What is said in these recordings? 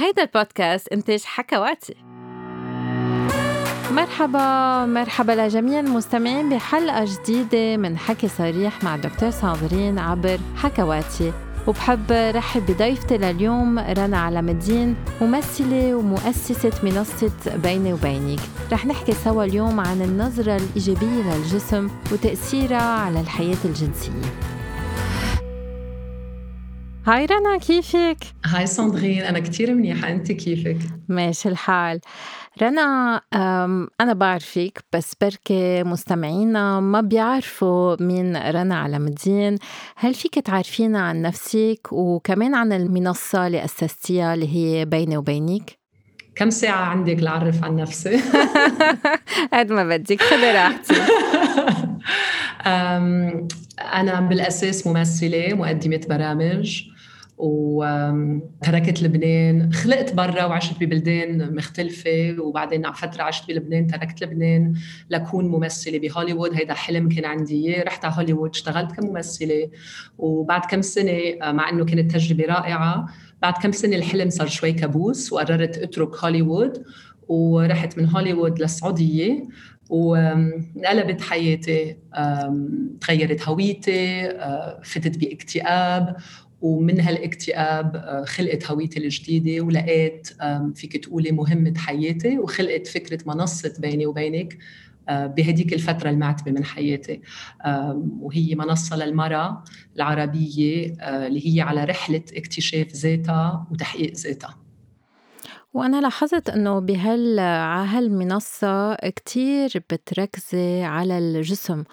هيدا البودكاست إنتاج حكواتي مرحبا مرحبا لجميع المستمعين بحلقة جديدة من حكي صريح مع دكتور صابرين عبر حكواتي وبحب رحب بضيفتي لليوم رنا علم الدين ممثلة ومؤسسة منصة بيني وبينك. رح نحكي سوا اليوم عن النظرة الإيجابية للجسم وتأثيرها على الحياة الجنسية. هاي رنا كيفك؟ هاي صندغين أنا كتير منيحة أنت كيفك؟ ماشي الحال رنا أنا بعرفك بس بركي مستمعينا ما بيعرفوا مين رنا علم الدين هل فيك تعرفينا عن نفسك وكمان عن المنصة اللي أسستيها اللي هي بيني وبينك؟ كم ساعة عندك لأعرف عن نفسي؟ قد ما بدك خذي راحتي. أنا بالأساس ممثلة مقدمة برامج وتركت لبنان. خلقت برا وعشت ببلدان مختلفة وبعدين على فترة عشت بلبنان تركت لبنان لكون ممثلة بهوليوود. هيدا حلم كان عندي إياه. رحت على هوليوود اشتغلت كممثلة. وبعد كم سنة مع إنه كانت تجربة رائعة بعد كم سنة الحلم صار شوي كابوس وقررت أترك هوليوود ورحت من هوليوود للسعودية وانقلبت حياتي تغيرت هويتي آه، فتت باكتئاب ومن هالاكتئاب آه، خلقت هويتي الجديدة ولقيت فيك تقولي مهمة حياتي وخلقت فكرة منصة بيني وبينك بهديك الفترة المعتبة من حياتي. وهي منصة للمرأة العربية آه، اللي هي على رحلة اكتشاف ذاتها وتحقيق ذاتها. وأنا لاحظت إنه بهال هالمنصة كتير بتركزي على الجسم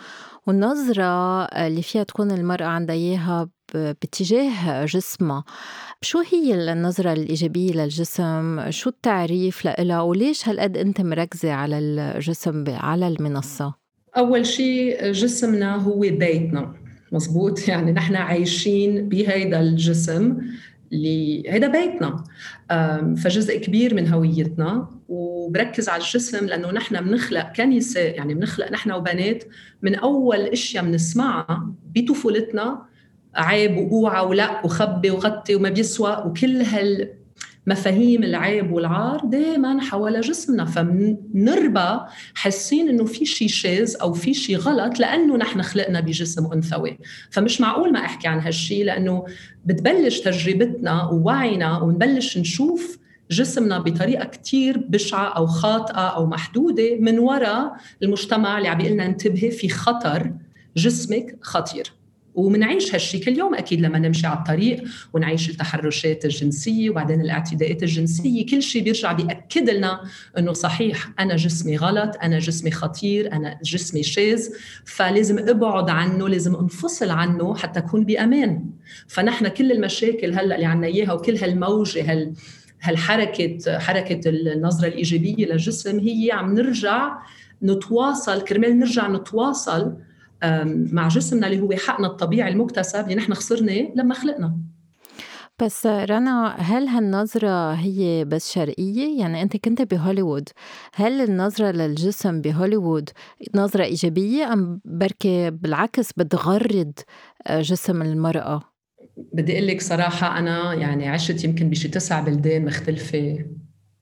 والنظرة اللي فيها تكون المرأة عندها إياها باتجاه جسمها شو هي النظرة الإيجابية للجسم؟ شو التعريف لها وليش هالقد أنت مركزة على الجسم على المنصة؟ أول شيء جسمنا هو بيتنا. مزبوط؟ يعني نحن عايشين بهيدا الجسم اللي هيدا بيتنا. فجزء كبير من هويتنا. وبركز على الجسم لأنه نحن بنخلق كنساء يعني بنخلق نحن وبنات من أول اشياء بنسمعها بطفولتنا عيب واوعى ولا وخبي وغطي وما بيسوى. وكل هال مفاهيم العيب والعار دائما حول جسمنا. فبنربى حاسين إنه في شيء شاذ أو في شيء غلط لأنه نحن خلقنا بجسم أنثوي. فمش معقول ما أحكي عن هالشيء لأنه بتبلش تجربتنا ووعينا ونبلش نشوف جسمنا بطريقة كتير بشعة أو خاطئة أو محدودة. من وراء المجتمع اللي عم بيقول لنا انتبهي في خطر جسمك خطير. ومنعيش هالشيء كل يوم أكيد لما نمشي على الطريق ونعيش التحرشات الجنسية وبعدين الاعتداءات الجنسية كل شيء بيرجع بيأكد لنا إنه صحيح أنا جسمي غلط أنا جسمي خطير أنا جسمي شاذ. فلازم أبعد عنه لازم أنفصل عنه حتى أكون بأمان. فنحن كل المشاكل هلأ اللي عنا إياها وكل هالموجة هال هالحركة حركة النظرة الإيجابية للجسم هي عم نرجع نتواصل كرمال نرجع نتواصل مع جسمنا اللي هو حقنا الطبيعي المكتسب اللي نحن خسرناه لما خلقنا بس رنا هل هالنظرة هي بس شرقية؟ يعني أنت كنت بهوليوود هل النظرة للجسم بهوليوود نظرة إيجابية أم بركي بالعكس بتغرد آه، جسم المرأة؟ بدي أقول لك صراحة أنا يعني عشت يمكن بشي تسع بلدان مختلفة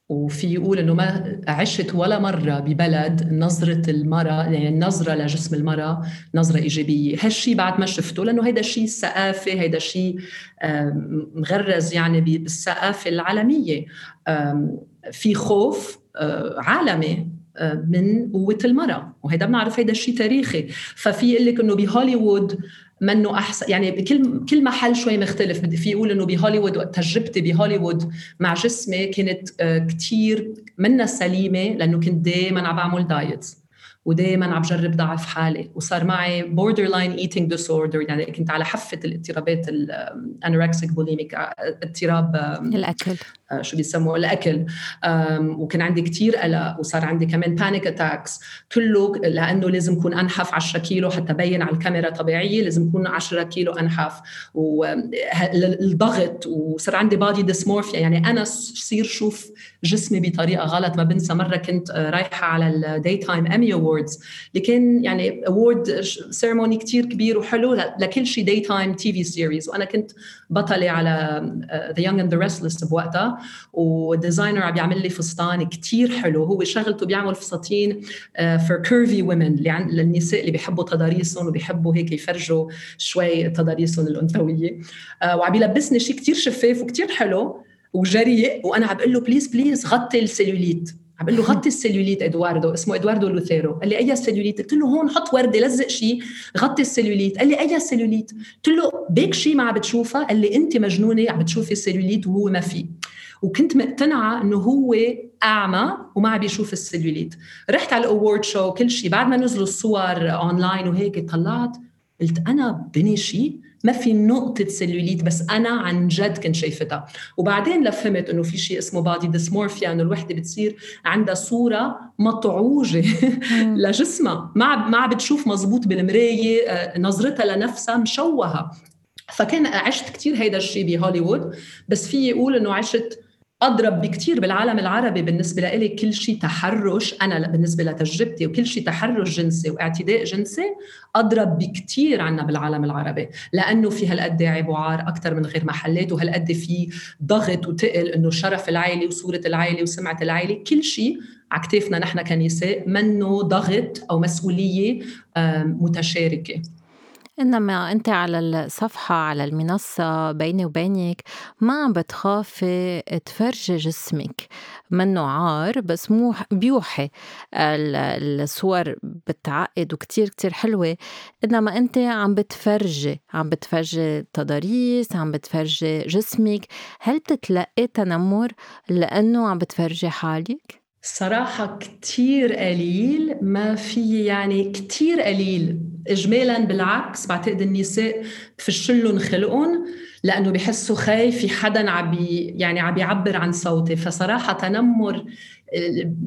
وفي يقول إنه ما عشت ولا مرة ببلد نظرة المرأة يعني النظره لجسم المرأة نظرة إيجابية، هالشيء بعد ما شفته لأنه هيدا شيء ثقافة، هيدا شيء مغرز يعني بالثقافة العالمية. في خوف آه، عالمي من قوة المرأة. وهيدا بنعرف هيدا شيء تاريخي. ففي يقول لك إنه بهوليوود منه احسن يعني بكل كل محل شوي مختلف. بدي في يقول إنه بهوليوود تجربتي بهوليوود مع جسمي كانت آه، كثير منا سليمة لأنه كنت دائما عم بعمل diets ودائما عم بجرب ضعف حالي. وصار معي borderline eating disorder يعني كنت على حافه الاضطرابات ال anorexic bulimic اضطراب الأكل. آه، شو بيسموه الأكل. وكان عندي كتير قلق وصار عندي كمان panic attacks كله لأنه لازم اكون أنحف 10 كيلو حتى بين على الكاميرا طبيعية لازم اكون 10 كيلو أنحف. والضغط وصار عندي body dysmorphia يعني أنا صير شوف جسمي بطريقة غلط. ما بنسى مرة كنت آه، رايحة على ال Daytime Emmy Awards اللي كان يعني award ceremony كتير كبير وحلو لكل شيء daytime TV series وأنا كنت بطلة على The Young and the Restless بوقتها و designer عم بيعمل لي فستان كتير حلو. هو شغلته بيعمل فساتين for curvy women للنساء اللي بيحبوا تضاريسهم وبيحبوا هيك يفرجوا شوي تضاريسهم الأنثوية. آه، وعم يلبسني شيء كتير شفاف وكتير حلو وجريء وأنا عم بقول له please please غطي السيلوليت. عم بقول له غطي السيلوليت إدواردو. اسمه إدواردو لوثيرو. قال لي أي سيلوليت قلت له هون حط وردة لزق شيء غطي السيلوليت قال لي أي سيلوليت قلت له هيك شيء ما عم بتشوفها قال لي أنت مجنونة عم بتشوفي السيلوليت وهو ما في. وكنت مقتنعة إنه هو أعمى وما عم بيشوف السيلوليت رحت على ال award show كل شيء بعد ما نزلوا الصور اونلاين وهيك طلعت قلت أنا بني شيء ما في نقطة سيلوليت بس أنا عن جد كنت شايفتها. وبعدين لفهمت إنه في شيء اسمه body dysmorphia إنه الوحدة بتصير عندها صورة مطعوجة لجسمها. ما ما بتشوف مزبوط بالمراية آه، نظرتها لنفسها مشوهة. فكان عشت كثير هيدا الشيء بهوليوود بس في يقول إنه عشت أضرب بكثير بالعالم العربي بالنسبة لإلي كل شيء تحرش. أنا بالنسبة لتجربتي وكل شيء تحرش جنسي واعتداء جنسي أضرب بكثير عنا بالعالم العربي لأنه في هالقد عيب وعار أكثر من غير محلات وهالقد في ضغط وتقل إنه شرف العائله وصورة العائله وسمعة العائله كل شيء على كتافنا نحن كنساء منه ضغط أو مسؤولية متشاركة. إنما أنت على الصفحة على المنصة بيني وبينك ما عم بتخافي تفرجي جسمك. منه عار بس مو بيوحي الصور بتعقد وكتير كتير حلوة. إنما أنت عم بتفرجي عم بتفرجي تضاريس عم بتفرجي جسمك. هل بتتلقي تنمر لأنه عم بتفرجي حالك؟ صراحة كتير قليل ما في يعني كتير قليل. إجمالا بالعكس بعتقد النساء بفشلهم خلقهم لأنه بحسوا خايف في حدا عم يعني عم يعبر عن صوتي. فصراحة تنمر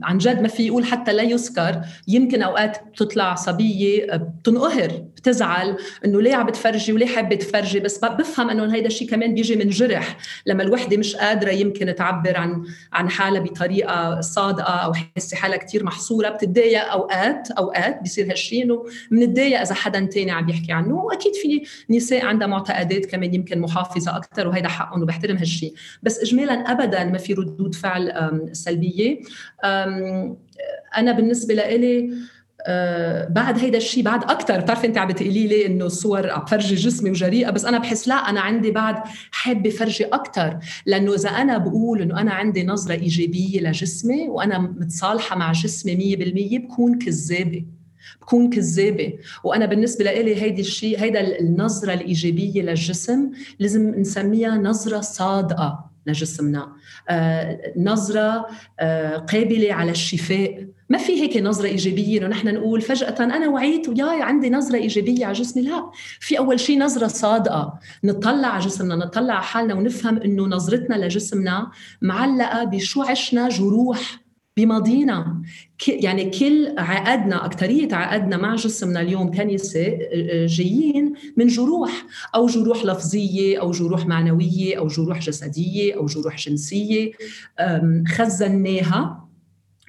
عن جد ما في يقول حتى لا يذكر. يمكن أوقات بتطلع صبيه بتنقهر بتزعل إنه ليه عم بتفرجي وليه حابة تفرجي. بس بفهم إنه هيدا الشيء كمان بيجي من جرح. لما الوحدة مش قادرة يمكن تعبر عن عن حالها بطريقة صادقة أو حاسة حالها كثير محصورة. بتتضايق أوقات أوقات بيصير هالشيء إنه بنتضايق إذا حدا تاني عم يحكي عنه. وأكيد في نساء عندها معتقدات كمان يمكن محافظة أكثر وهيدا حقهم وبحترم هالشيء بس اجمالا ابدا ما في ردود فعل سلبية. أنا بالنسبة لإلي أه بعد هيدا الشيء بعد أكثر بتعرفي أنت عم بتقولي لي إنه الصور عم فرجي جسمي وجريئة بس أنا بحس لا أنا عندي بعد حابة فرجي أكثر لأنه إذا أنا بقول إنه أنا عندي نظرة إيجابية لجسمي وأنا متصالحة مع جسمي 100% بكون كذابة بكون كذابة. وأنا بالنسبة لي هيدي الشيء هيدا النظرة الإيجابية للجسم لازم نسميها نظرة صادقة. لجسمنا آه، نظرة آه، قابلة على الشفاء. ما في هيك نظرة إيجابية إنه نحن نقول فجأة أنا وعيت وياي عندي نظرة إيجابية على جسمي. لا في أول شيء نظرة صادقة. نطلع على جسمنا نطلع على حالنا ونفهم إنه نظرتنا لجسمنا معلقة بشو عشنا جروح بماضينا يعني كل عقدنا أكترية عقدنا مع جسمنا اليوم كنساء جايين من جروح أو جروح لفظية أو جروح معنوية أو جروح جسدية أو جروح جنسية. خزناها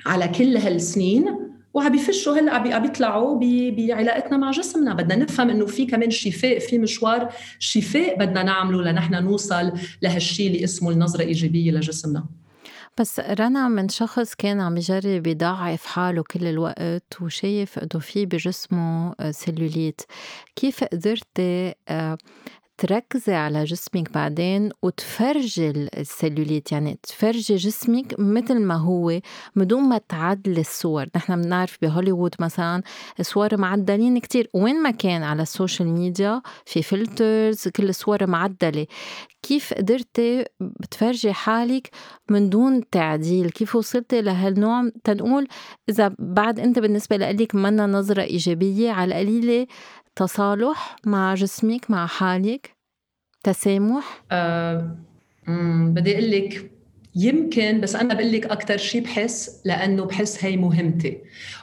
على كل هالسنين وعم بيفشوا هلا عم بيطلعوا بعلاقتنا مع جسمنا. بدنا نفهم إنه في كمان شفاء في مشوار شفاء بدنا نعمله لنحن نوصل لهالشيء اللي اسمه النظرة إيجابية لجسمنا. بس رنا من شخص كان عم يجرب يضعف حاله كل الوقت وشايف إنه في بجسمه سلوليت. كيف قدرتي آه، تركزي على جسمك بعدين وتفرجي السلوليت يعني تفرجي جسمك مثل ما هو بدون ما تعدلي الصور. نحن بنعرف بهوليوود مثلا صور معدلين كتير. وين ما كان على ال social media في filters كل الصور معدلة. كيف قدرتي بتفرجي حالك من دون تعديل؟ كيف وصلتي لهالنوع؟ تنقول إذا بعد أنت بالنسبة لك منا نظرة إيجابية على القليلة تصالح مع جسمك مع حالك؟ تسامح؟ أه بدي أقول لك يمكن بس أنا بقول لك أكثر شيء بحس لأنه بحس هي مهمتي.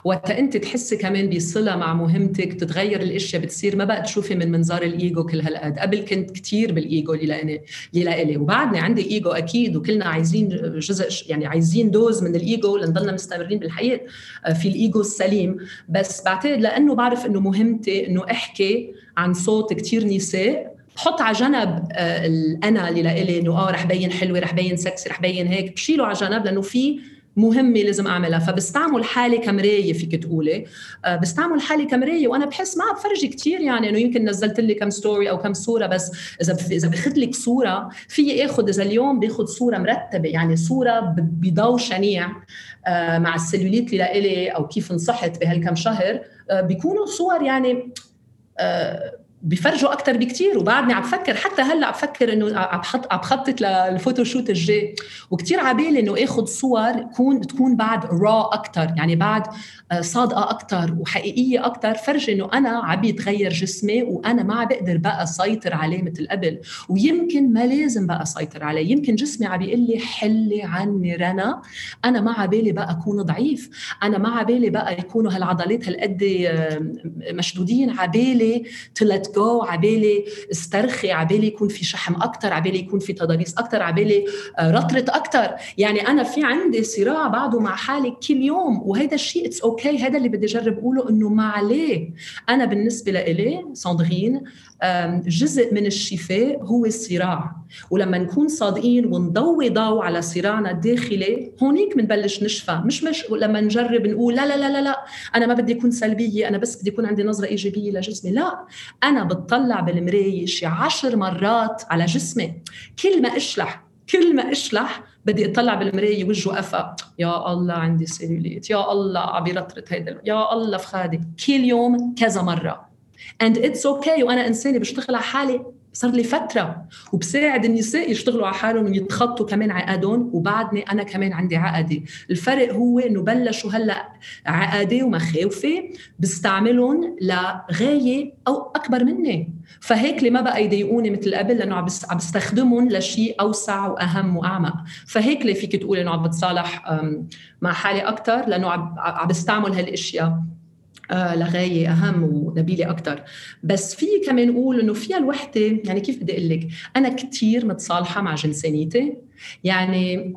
وقت أنت تحسي كمان بصلة مع مهمتك تتغير الاشياء بتصير ما بقى تشوفي من منظار الإيجو كل هالقد. قبل كنت كثير بالإيجو اللي لإلي. وبعدني عندي إيجو أكيد وكلنا عايزين جزء يعني عايزين dose من الإيجو لنضلنا مستمرين بالحياة آه، في الإيجو السليم. بس بعتقد لأنه بعرف إنه مهمتي إنه أحكي عن صوت كثير نساء بحط على جنب آه، الأنا اللي لإلي انه آه رح بين حلوة رح بين سكسي رح بين هيك بشيله على جنب لأنه في مهمة لازم أعملها. فبستعمل حالي كمرايه فيك تقولي. أه بستعمل حالي كمرايه وأنا بحس ما بفرجي كثير يعني إنه يمكن نزلت لي كم story أو كم صورة بس إذا إذا باخذ لك صورة في آخذ إذا اليوم باخذ صورة مرتبة يعني صورة بضوء شنيع أه مع السلوليت اللي لإلي أو كيف نصحت بهالكم شهر بيكونوا صور يعني بفرجوا أكثر بكثير وبعدني عم بفكر حتى هلأ عم بفكر إنه عم بحط عم بخطط لل photoshoot الجاي. وكثير عبالي إنه اخذ صور تكون تكون بعد را أكثر يعني بعد آه، صادقة أكثر وحقيقية أكثر فرجي إنه أنا عم يتغير جسمي وأنا ما عم بقدر بقى سيطر عليه مثل قبل. ويمكن ما لازم بقى سيطر عليه. يمكن جسمي عم بيقول لي حلي عني رنا. أنا ما عبالي بقى أكون ضعيف. أنا ما عبالي بقى يكونوا هالعضلات هالقد آه، مشدودين. عبالي تلت جو عبالي استرخي عبالي يكون في شحم أكثر عبالي يكون في تضاريس أكثر عبالي آه، رطرط أكثر يعني أنا في عندي صراع بعده مع حالي كل يوم وهذا الشيء it's okay هذا اللي بدي أجرب أقوله إنه ما عليه. أنا بالنسبة لإلي ساندرين جزء من الشفاء هو الصراع. ولما نكون صادقين ونضوي ضوء على صراعنا الداخلي هونيك بنبلش نشفى. مش مش لما نجرب نقول لا لا لا لا أنا ما بدي اكون سلبية أنا بس بدي يكون عندي نظرة إيجابية لجسمي. لا. أنا بتطلع بالمراية شي عشر مرات على جسمي. كل ما أشلح كل ما أشلح بدي أطلع بالمراية وجهه قفا. يا الله عندي سيلوليت. يا الله عم بيرطرط هيدا يا الله فخادي. كل يوم كذا مرة. and it's okay وأنا إنسانة بشتغل على حالي. صار لي فترة وبساعد النساء يشتغلوا على حالهم ويتخطوا كمان عقدهم وبعدني أنا كمان عندي عقدي الفرق هو إنه بلشوا هلأ عقدي ومخاوفي بستعملهم لغاية أو أكبر مني. فهيك اللي ما بقى يضايقوني مثل قبل لأنه عم بستخدمهم لشيء أوسع وأهم وأعمق. فهيك اللي فيك تقولي إنه عم بتصالح مع حالي أكثر لأنه عم بستعمل هالأشياء. لغايه أهم ونبيلة أكثر بس في كمان أقول إنه فيها الوحده يعني كيف بدي أقول لك أنا كثير متصالحه مع جنسانيتي. يعني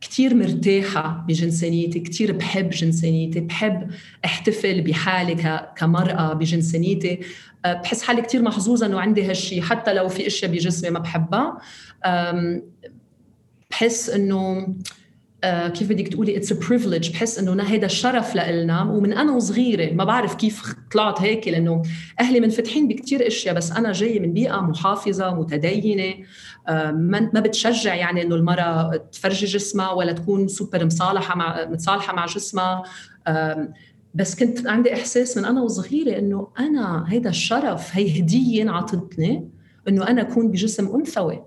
كثير مرتاحة بجنسانيتي كثير بحب جنسانيتي بحب أحتفل بحالي كمرأة بجنسانيتي. آه، بحس حالي كثير محظوظة إنه عندي هالشيء حتى لو في أشياء بجسمي ما بحبها. بحس إنه آه، كيف بدك تقولي it's privilege بحس إنه هيدا الشرف لإلنا. ومن أنا وصغيرة ما بعرف كيف طلعت هيك لإنه أهلي منفتحين بكثير أشياء بس أنا جاية من بيئة محافظة متدينة آه، ما بتشجع يعني إنه المرأة تفرجي جسمها ولا تكون سوبر مصالحة مع متصالحة مع جسمها. بس كنت عندي إحساس من أنا وصغيرة إنه أنا هيدا الشرف هي هدية انعطتني إنه أنا أكون بجسم أنثوي.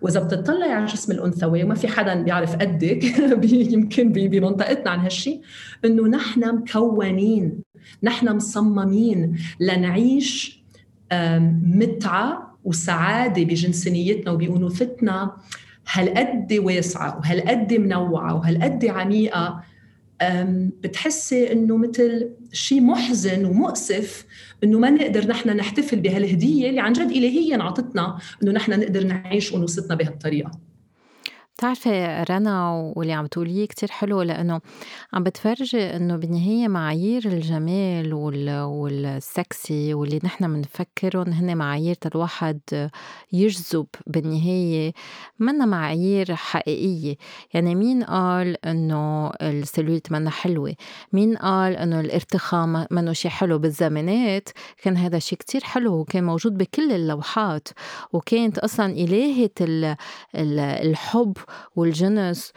وإذا بتطلعي على جسم الأنثوي وما في حدا بيعرف قدك يمكن بمنطقتنا عن هالشيء إنه نحن مكونين نحن مصممين لنعيش متعة وسعادة بجنسانيتنا وبأنوثتنا هالقد واسعة وهالقد منوعة وهالقد عميقة بتحسي إنه مثل شيء محزن ومؤسف إنه ما نقدر نحن نحتفل بهالهدية اللي عن جد الهيه انعطتنا إنه نحن نقدر نعيش أنوثتنا بهالطريقة. بتعرفي رنا واللي عم تقوليه كتير حلو لأنه عم بتفرجي إنه بالنهاية معايير الجمال وال والسكسي واللي نحن بنفكرهم هن معايير الواحد يجذب بالنهاية منا معايير حقيقية. يعني مين قال إنه السلوليت منا حلوة؟ مين قال إنه الارتخاء منه شي حلو بالزمانات؟ كان هذا شي كتير حلو وكان موجود بكل اللوحات. وكانت أصلا إلهة الحب والجنس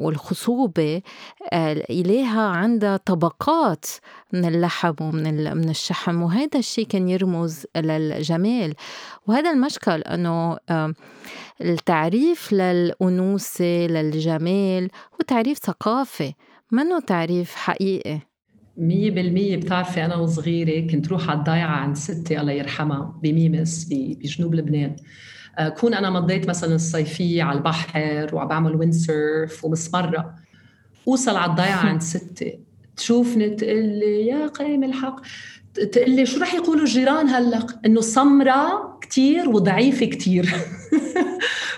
والخصوبة آه، إليها عندها طبقات من اللحم ومن من الشحم وهذا الشيء كان يرمز للجمال. وهذا المشكل أنه التعريف للأنوثة للجمال هو تعريف ثقافي منه تعريف حقيقي. مية بالمية بتعرفي أنا وصغيرة كنت روح على الضيعة عند ستي الله يرحمها بميمس بجنوب لبنان. كون أنا مضيت مثلا الصيفية على البحر وعم بعمل windsurf ومسمره أوصل على الضيعه عند ستي تشوفني تقول لي يا قيم الحق. تقول لي شو رح يقولوا الجيران هلأ؟ إنه سمرة كثير وضعيفة كثير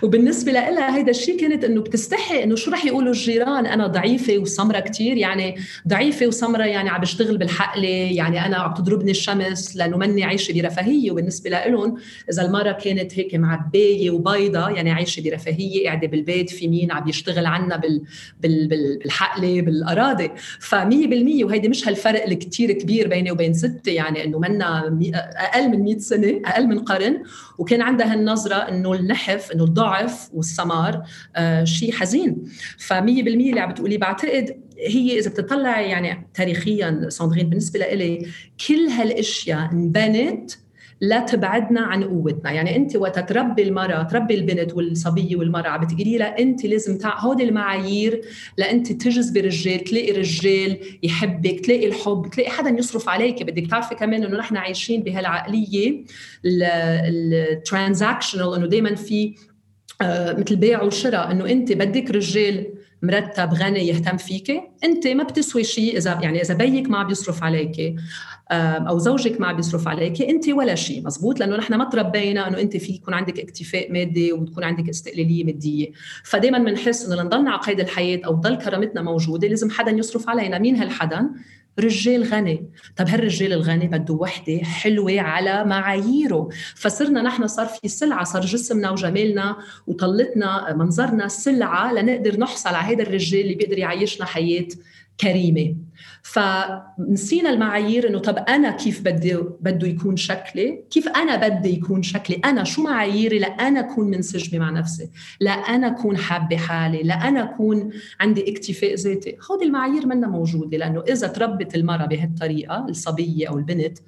وبالنسبة لها هيدا الشيء كانت إنه بتستحي إنه شو رح يقولوا الجيران؟ أنا ضعيفة وسمرة كثير يعني ضعيفة وسمرة يعني عم بشتغل بالحقلة يعني أنا عم تضربني الشمس لأنه مني عايشة برفاهية. وبالنسبة لهم إذا المرة كانت هيك معبايه وبيضة يعني عايشة برفاهية قاعدة بالبيت في مين عم يشتغل عنا بال بال بالحقلة بالأراضي. ف 100% وهيدي مش هالفرق الكثير كبير بيني وبين ستي يعني إنه منا أقل من 100 سنة أقل من قرن. وكان عندها هالنظرة إنه النحف إنه الضعف والسمار آه شيء حزين. ف 100% اللي عم بتقولي بعتقد هي إذا بتطلع يعني تاريخيا ساندرين بالنسبة لإلي كل هالأشياء انبنت لا تبعدنا عن قوتنا. يعني أنت وقت تربي المرأة تربي البنت والصبية والمرأة بتقولي لها أنت لازم تع... هودي المعايير لأنت تجذبي رجال تلاقي رجال يحبك تلاقي الحب تلاقي حدا يصرف عليك. بدك تعرفي كمان إنه نحن عايشين بهالعقلية الترانزاكشنال إنه دائما في مثل بيع وشراء إنه أنت بدك رجال مرتب غني يهتم فيك أنت ما بتسوي شيء إذا يعني إذا بيك ما بيصرف عليك أو زوجك ما بيصرف عليك أنت ولا شيء مزبوط؟ لأنه نحن ما تربينا إنه أنت في يكون عندك اكتفاء مادي وتكون عندك استقلالية مادية. فدائما بنحس إنه لنضلنا على قيد الحياة أو تضل كرامتنا موجودة لازم حدا يصرف علينا. مين هالحدا؟ رجال غني. طب هالرجال الغني بده وحدة حلوة على معاييره؟ فصرنا نحن صار في سلعة صار جسمنا وجمالنا وطلتنا منظرنا سلعة لنقدر نحصل على هذا الرجال اللي بيقدر يعيشنا حياة كريمة. فنسينا المعايير إنه طب أنا كيف بدي بده يكون شكلي؟ كيف أنا بدي يكون شكلي؟ أنا شو معاييري لأنا أكون منسجمه مع نفسي؟ لأنا أكون حابة حالي؟ لأنا أكون عندي اكتفاء ذاتي؟ هودي المعايير منا موجودة لأنه إذا تربت المرأة بهالطريقة الصبية أو البنت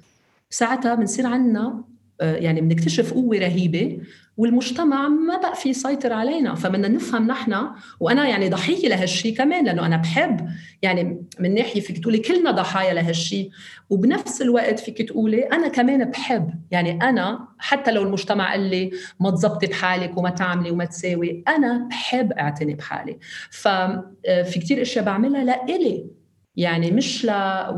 ساعتها بنصير عندنا آه، يعني بنكتشف قوة رهيبة والمجتمع ما بقى في يسيطر علينا فبدنا نفهم نحن وأنا يعني ضحية لهالشيء كمان لأنه أنا بحب يعني من ناحية فيك تقولي كلنا ضحايا لهالشيء وبنفس الوقت فيك تقولي أنا كمان بحب يعني أنا حتى لو المجتمع قال لي ما تزبطي بحالك وما تعملي وما تساوي أنا بحب أعتني بحالي. ففي آه، كتير أشياء بعملها لإلي يعني مش ل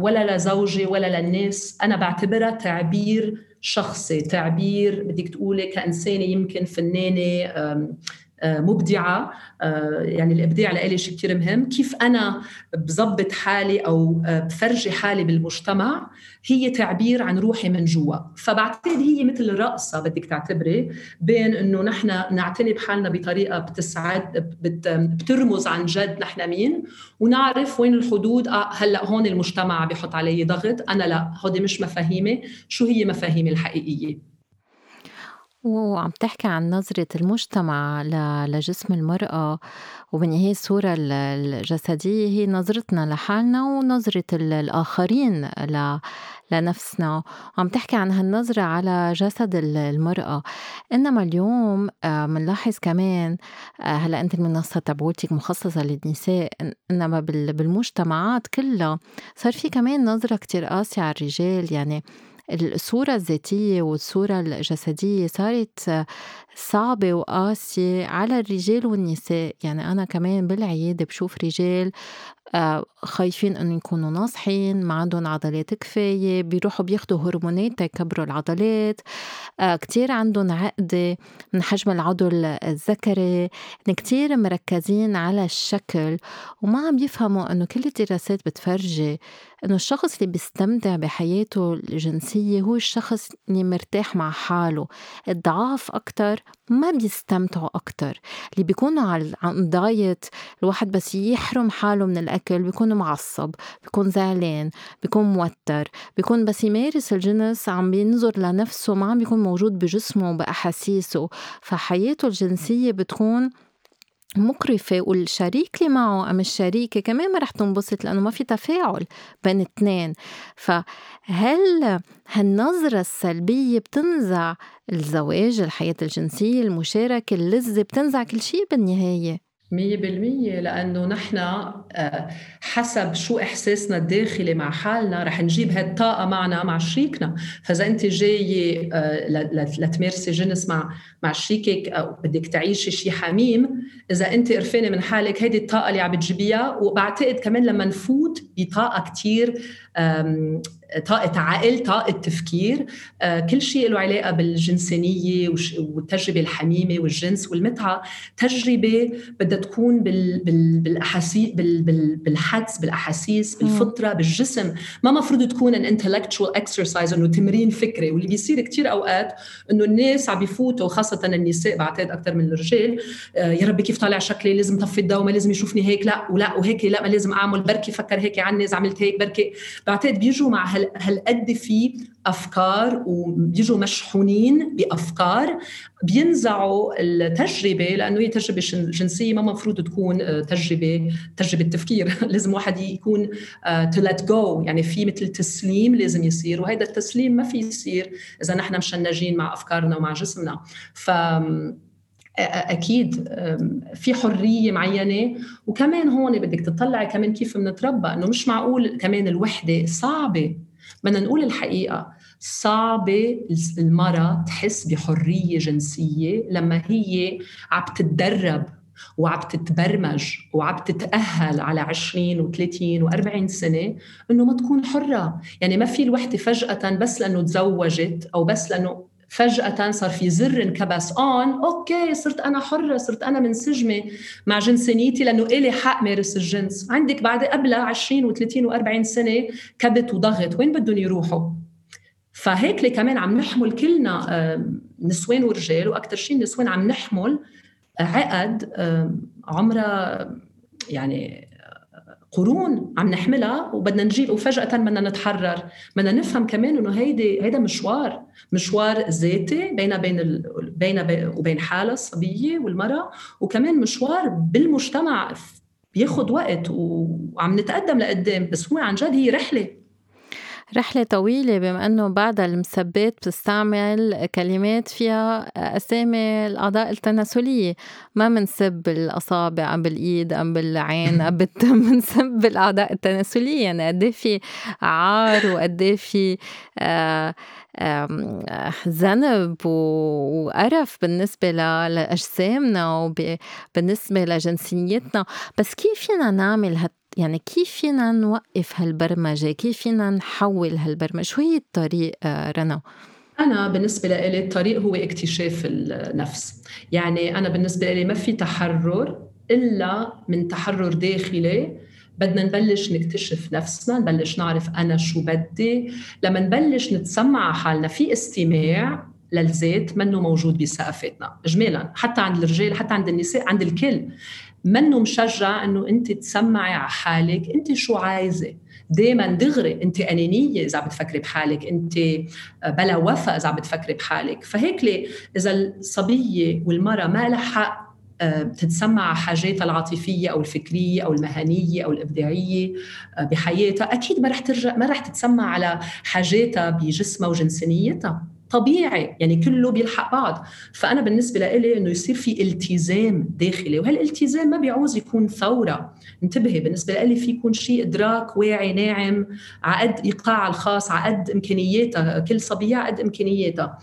ولا لزوجي ولا للناس أنا بعتبرها تعبير شخصي تعبير بدك تقولي كإنسانة يمكن فنانة آه، مبدعة. آه، يعني الإبداع لإلي شيء كثير مهم. كيف أنا بظبط حالي أو آه، بفرجي حالي بالمجتمع؟ هي تعبير عن روحي من جوا. فبعتقد هي مثل رقصة بدك تعتبري بين أنه نحن نعتني بحالنا بطريقة بتسعد بترمز عن جد نحن مين ونعرف وين الحدود. آه هلأ هون المجتمع بيحط علي ضغط أنا لا. هودي مش مفاهيمي. شو هي مفاهيمي الحقيقية؟ وعم تحكي عن نظرة المجتمع لجسم المرأة وبالنهاية الصورة الجسدية هي نظرتنا لحالنا ونظرة الآخرين لنفسنا. وعم تحكي عن هالنظرة على جسد المرأة. إنما اليوم منلاحظ آه، كمان آه، هلأ أنت المنصة تبعولتك مخصصة للنساء إنما بالمجتمعات كلها صار في كمان نظرة كتير قاسية على الرجال. يعني الصورة الذاتية والصورة الجسدية صارت صعبة وقاسية على الرجال والنساء. يعني أنا كمان بالعيادة بشوف رجال خايفين انه يكونوا ناصحين ما عندهم عضلات كفاية بيروحوا بياخدوا هرمونات تكبروا العضلات. آه، كتير عندهم عقده من حجم العضو الذكري. يعني كتير مركزين على الشكل وما عم يفهموا إنه كل الدراسات بتفرجي إنه الشخص اللي بيستمتع بحياته الجنسية هو الشخص اللي مرتاح مع حاله. الضعاف أكتر ما بيستمتعوا أكتر. اللي بيكونوا على دايت الواحد بس يحرم حاله من الأكل بيكون معصب بيكون زعلان بيكون موتر بيكون بس يمارس الجنس عم بينظر لنفسه ما عم بيكون موجود بجسمه وبأحاسيسه. فحياته الجنسية بتكون مقرفة والشريك اللي معه أم الشريكة كمان ما رح تنبسط لأنه ما في تفاعل بين اثنين. فهل هالنظرة السلبية بتنزع الزواج الحياة الجنسية المشاركة اللذة بتنزع كل شيء بالنهاية؟ مية بالمية لأنه نحن آه، حسب شو إحساسنا الداخلي مع حالنا رح نجيب هالطاقة معنا مع شريكنا. فإذا أنت جاية آه، لتمارسي جنس مع مع شريكك أو بدك تعيشي شيء حميم إذا أنت قرفانة من حالك هيدي الطاقة اللي عم بتجيبيها وبعتقد كمان لما نفوت بطاقة كثير طاقة عقل طاقة تفكير. آه، كل شيء له علاقة بالجنسانية والتجربة الحميمة والجنس والمتعة. تجربة بدها تكون بالأحاسيس بالحدس بالأحاسيس بالفطرة بالجسم. ما مفروض تكون ان intellectual exercise إنه تمرين فكري. واللي بيصير كثير أوقات إنه الناس عم بيفوتوا خاصة النساء بعتقد أكثر من الرجال آه، يا ربي كيف طالع شكلي؟ لازم طفي الضوء ما لازم يشوفني هيك لا ولا وهيك لا ما لازم أعمل بركي فكر هيك عني إذا عملت هيك بركي. بعتقد بيجوا مع هالقد في أفكار وبيجوا مشحونين بأفكار بينزعوا التجربة؟ لأنه هي تجربة جنسية ما مفروض تكون آه، تجربة تجربة تفكير. لازم واحد يكون تو ليت جو يعني في مثل تسليم لازم يصير وهذا التسليم ما في يصير إذا نحن مشنجين مع أفكارنا ومع جسمنا. ف أكيد في حرية معينة. وكمان هون بدك تطلعي كمان كيف بنتربى. إنه مش معقول كمان الوحدة صعبة. بدنا نقول الحقيقة صعبة المرأة تحس بحرية جنسية لما هي عم تتدرب وعم تتبرمج وعم تتأهل على 20 و30 و40 سنة إنه ما تكون حرة. يعني ما في الوحدة فجأة بس لأنه تزوجت أو بس لأنه فجأة صار في زر انكبس. on okay صرت أنا حرة صرت أنا منسجمة مع جنسانيتي لأنه إلي حق مارس الجنس. عندك بعد قبلها 20 و30 و40 سنة كبت وضغط. وين بدهم يروحوا؟ فهيك كمان عم نحمل كلنا نسوان ورجال وأكثر شيء النسوان عم نحمل عقد عمرها يعني قرون عم نحملها وبدنا نجيب وفجأة بدنا نتحرر. بدنا نفهم كمان إنه هيدي هيدا مشوار مشوار ذاتي بين بين ال... بين وبين حالها الصبية والمرأة وكمان مشوار بالمجتمع بياخد وقت وعم نتقدم لقدام بس هو عن جد هي رحلة. رحلة طويلة بما أنه بعد المسبات بتستعمل كلمات فيها أسامي الأعضاء التناسلية. ما منسب الأصابع أم بالإيد أم بالعين أم بالتم منسب الأعضاء التناسلية. يعني قد إيه في عار وقد إيه في آه ذنب وقرف بالنسبة لأجسامنا وبالنسبة لجنسيتنا. بس كيف فينا نعمل هال يعني كيف فينا نوقف هالبرمجة؟ كيف فينا نحول هالبرمجة؟ شو هي الطريق آه، رنا؟ أنا بالنسبة لي الطريق هو اكتشاف النفس. يعني أنا بالنسبة لي ما في تحرر إلا من تحرر داخلي. بدنا نبلش نكتشف نفسنا نبلش نعرف أنا شو بدي. لما نبلش نتسمع حالنا في استماع للذات منه موجود بثقافتنا اجمالا. حتى عند الرجال حتى عند النساء عند الكل. منه مشجع إنه أنت تسمعي على حالك أنت شو عايزة؟ دائما دغري أنت أنانية إذا بتفكري بحالك أنت بلا وفاء إذا بتفكري بحالك. فهيك إذا الصبية والمرأة ما لها حق آه، تتسمع حاجاتها العاطفية أو الفكرية أو المهنية أو الإبداعية آه، بحياتها أكيد ما رح ترجع ما رح تتسمع على حاجاتها بجسمها وجنسانيتها طبيعي يعني كله بيلحق بعض. فأنا بالنسبة لإلي إنه يصير في التزام داخلي وهالالتزام ما بيعوز يكون ثورة. انتبهي بالنسبة لإلي في يكون شيء إدراك واعي ناعم عقد ايقاع الخاص عقد امكانياتها كل صبية عقد امكانياتها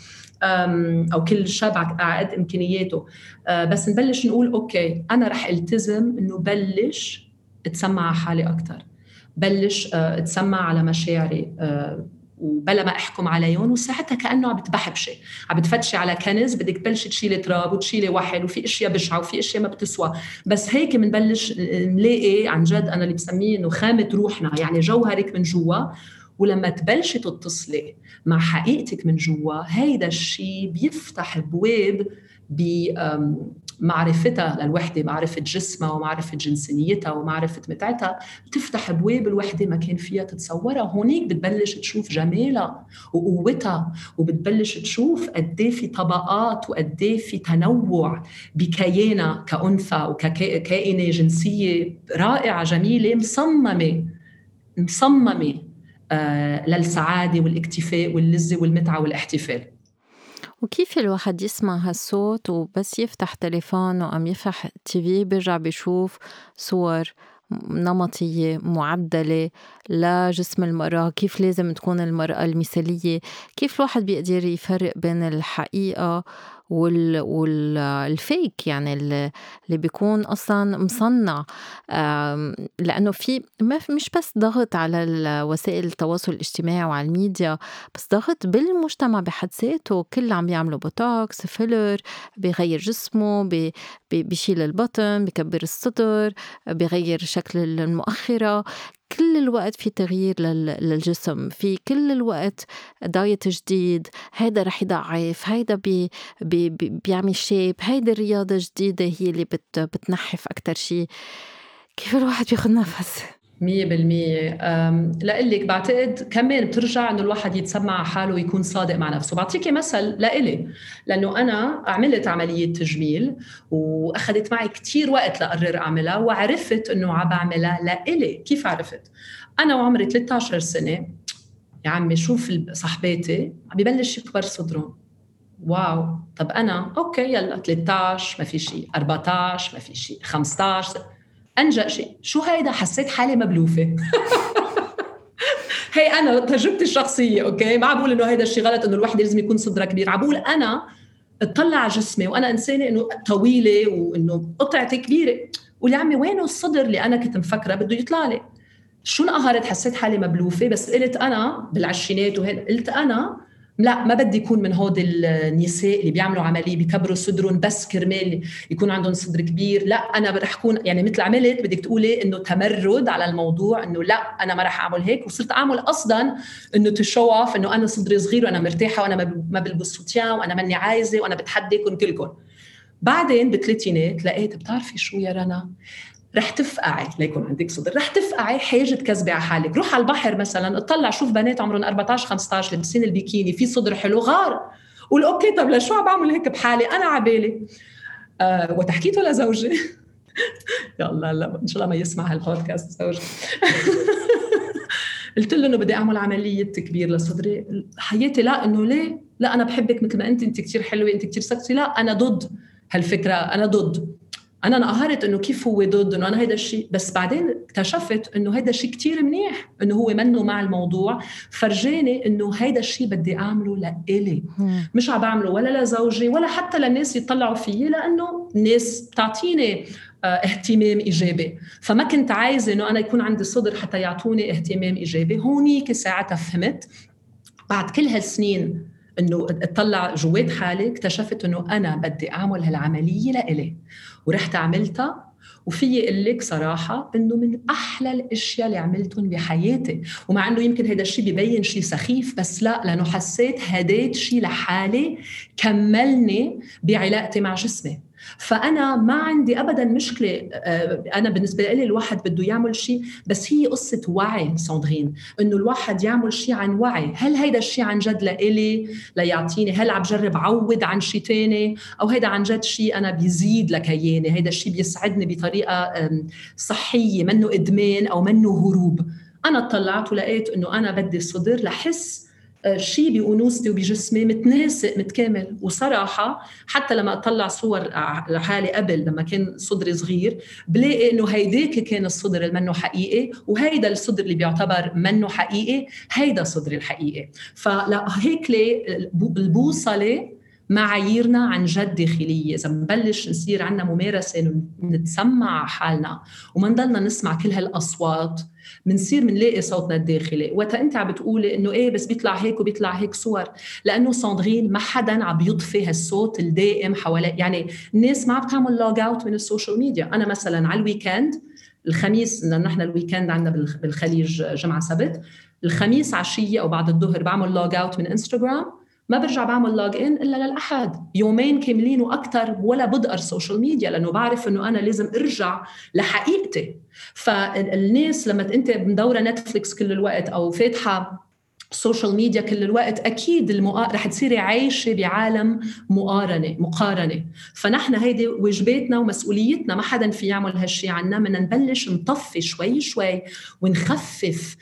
أو كل شاب على قد إمكانياته. أه، بس نبلش نقول أوكي أنا رح التزم إنه بلش أتسمع على حالي أكثر بلش أه، أتسمع على مشاعري. أه، وبلا ما أحكم عليهم وساعتها كأنه عم بتبحبشي. عم بتفتشي على كنز بدك تبلشي تشيلي تراب وتشيلي وحل وفي أشياء بشعة وفي أشياء ما بتسوى. بس هيك بنبلش نلاقي عن جد أنا اللي بسميه إنه خامة روحنا. يعني جوهرك من جوا ولما تبلشي تتصلي مع حقيقتك من جوا هيدا الشيء بيفتح بواب بمعرفتها للوحدة معرفة جسمها ومعرفة جنسانيتها ومعرفة متعتها بتفتح بواب الوحدة ما كان فيها تتصورها. هونيك بتبلش تشوف جمالها وقوتها وبتبلش تشوف قد إيه في طبقات وقد إيه في تنوع بكيانها كأنثى وككائنة جنسية رائعة جميلة مصممة مصممة آه، للسعادة والاكتفاء واللذة والمتعة والاحتفال. وكيف الواحد يسمع هالصوت وبس يفتح تليفونه أم يفتح تي في بيرجع بيشوف صور نمطية معدلة لجسم المرأة كيف لازم تكون المرأة المثالية كيف الواحد بيقدر يفرق بين الحقيقة وال والفيك يعني اللي بيكون أصلا مصنع. لأنه في ما مش بس ضغط على وسائل التواصل الاجتماعي وعلى الميديا بس ضغط بالمجتمع بحد ذاته. كل عم بيعملوا بوتوكس filler بيغير جسمه بي بيشيل البطن بكبر الصدر بيغير شكل المؤخرة. كل الوقت في تغيير للجسم في كل الوقت diet جديد هيدا رح يضعف هيدا بي بي بيعمل shape هيدا الرياضة جديدة هي اللي بت بتنحف أكتر شيء كيف الواحد بياخد نفس؟ مية بالمية. لقلك بعتقد كمان بترجع إنه الواحد يتسمع حاله ويكون صادق مع نفسه؟ بعطيكي مثل لإلي لأنه أنا عملت عملية تجميل وأخذت معي كتير وقت لقرر أعملها وعرفت إنه عم بعملها لإلي. كيف عرفت؟ أنا وعمري 13 سنة. يا عمي شوف صاحباتي؟ عم ببلش يكبر صدرهم. واو. طب أنا أوكي يلا 13 ما في شيء 14 ما في شيء 15 عن جد شيء شو هيدا حسيت حالي مبلوفة؟ هي أنا تجربتي الشخصية أوكي؟ ما عم بقول إنه هيدا الشيء غلط إنه الوحده لازم يكون صدرها كبير عم بقول أنا اطلع على جسمي وأنا إنسانة إنه طويلة وإنه قطعتي كبيرة. ولك عمي وينه الصدر اللي أنا كنت مفكرة بده يطلع لي؟ شو انقهرت حسيت حالي مبلوفة بس قلت أنا بالعشرينات وهيك قلت أنا لا ما بدي يكون من هود النساء اللي بيعملوا عملية بيكبروا صدرهم بس كرمال يكون عندهم صدر كبير. لا أنا رح أكون يعني مثل عملت بدك تقولي إنه تمرد على الموضوع إنه لا أنا ما رح أعمل هيك. وصرت أعمل قصدا إنه تشوف إنه أنا صدري صغير وأنا مرتاحة وأنا ما بلبس سوتيان وأنا ماني عايزة وأنا بتحديكم كلكم. بعدين بالثلاثينات لقيت بتعرفي شو يا رنا؟ رح تفقعي. ليكون عندك صدر. رح تفقعي حاجة تكذبي على حالك. روح على البحر مثلا اطلع شوف بنات عمرهم 14 15 لابسين البيكيني في صدر حلو غار. قول أوكي طب لشو عم بعمل هيك بحالي؟ أنا عبالي. آه وحكيته لزوجي. يلا لا إن شاء الله ما يسمع هالبودكاست زوجي. قلت له إنه بدي أعمل عملية تكبير لصدري. حياتي لا إنه ليه؟ لا أنا بحبك مثل ما أنت أنت كثير حلوة أنت كثير سكسي. لا أنا ضد هالفكرة أنا ضد. أنا انقهرت إنه كيف هو ضد إنه أنا هيدا الشيء بس بعدين اكتشفت إنه هيدا الشيء كثير منيح إنه هو منه مع الموضوع. فرجاني إنه هيدا الشيء بدي أعمله لإلي. مش عم بعمله ولا لزوجي ولا حتى للناس يطلعوا فيي لأنه الناس بتعطيني آه، اهتمام إيجابي. فما كنت عايزة إنه أنا يكون عندي صدر حتى يعطوني اهتمام إيجابي. هونيك ساعتها فهمت. بعد كل هالسنين إنه اطلع جوات حالي اكتشفت إنه أنا بدي أعمل هالعملية لإلي ورحت عملتها وفي أقول لك صراحة إنه من أحلى الأشياء اللي عملتهم بحياتي. ومع إنه يمكن هذا الشيء ببين شيء سخيف بس لا لأنه حسيت هديت شيء لحالي كملني بعلاقتي مع جسمي. فأنا ما عندي ابدا مشكلة آه، أنا بالنسبة لي الواحد بده يعمل شيء بس هي قصة وعي ساندرين إنه الواحد يعمل شيء عن وعي. هل هيدا الشيء عن جد لإلي؟ ليعطيني. هل عم بجرب عوض عن شيء تاني؟ أو هيدا عن جد شيء أنا بيزيد لكياني؟ هيدا الشيء بيسعدني بطريقة صحية منه إدمان أو منه هروب. أنا اطلعت ولقيت إنه أنا بدي الصدر لحس شيء بانوثتي وبجسمي متناسق متكامل. وصراحة حتى لما أطلع صور لحالي قبل لما كان صدري صغير بلاقي إنه هيداك كان الصدر اللي منه حقيقي وهيدا الصدر اللي بيعتبر منه حقيقي هيدا صدري الحقيقي. فلا هيك البوصلة معاييرنا عن جد داخلية. إذا بنبلش نصير عندنا ممارسة نتسمع حالنا وما نضلنا نسمع كل هالأصوات. بنصير بنلاقي صوتنا الداخلي. وقتها انت عم بتقولي إنه إيه بس بيطلع هيك وبيطلع هيك صور. لأنه ساندرين ما حدا عم بيطفي هالصوت الدائم حوالي يعني الناس ما عم بتعمل log out من ال social media. أنا مثلا على ال weekend الخميس لأنه نحن ال weekend عندنا بالخليج جمعة سبت الخميس عشية أو بعد الظهر بعمل log out من انستغرام ما برجع بعمل log in إلا للأحد. يومين كاملين وأكثر ولا بدقر ال social media لأنه بعرف إنه أنا لازم أرجع لحقيقتي. فالناس لما أنت مدورة نتفليكس كل الوقت أو فاتحة ال social media كل الوقت أكيد المقا... رح تصيري عايشة بعالم مقارنة مقارنة. فنحن هيدي واجباتنا ومسؤوليتنا ما حدا في يعمل هالشيء عنا بدنا نبلش نطفي شوي شوي ونخفف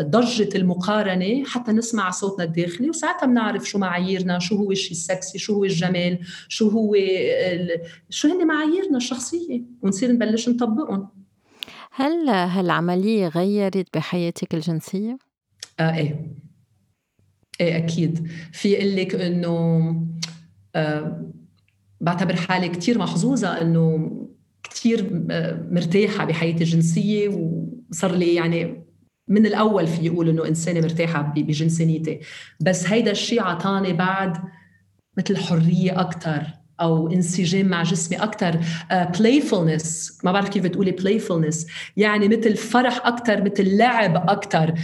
ضجة المقارنة حتى نسمع صوتنا الداخلي. وساعتها بنعرف شو معاييرنا شو هو الشيء السكسي شو هو الجمال شو هو ال... شو هن معاييرنا الشخصية. ونصير نبلش نطبقهم. هل هالعملية غيّرت بحياتِك الجنسية؟ آه إيه. إيه أكيد. في أقول لِك إنه آآ باعتبر حالي كتير محظوظة إنه كتير آه، مرتاحة بحياتي الجنسية وصار لي يعني من الأول في يقول إنه إنسانة مرتاحة بجنسانيتي بس هيدا الشيء عطاني بعد مثل حرية أكتر أو انسجام مع جسمي أكثر playfulness uh, ما بعرف كيف بتقولي playfulness يعني مثل فرح أكثر مثل لعب أكثر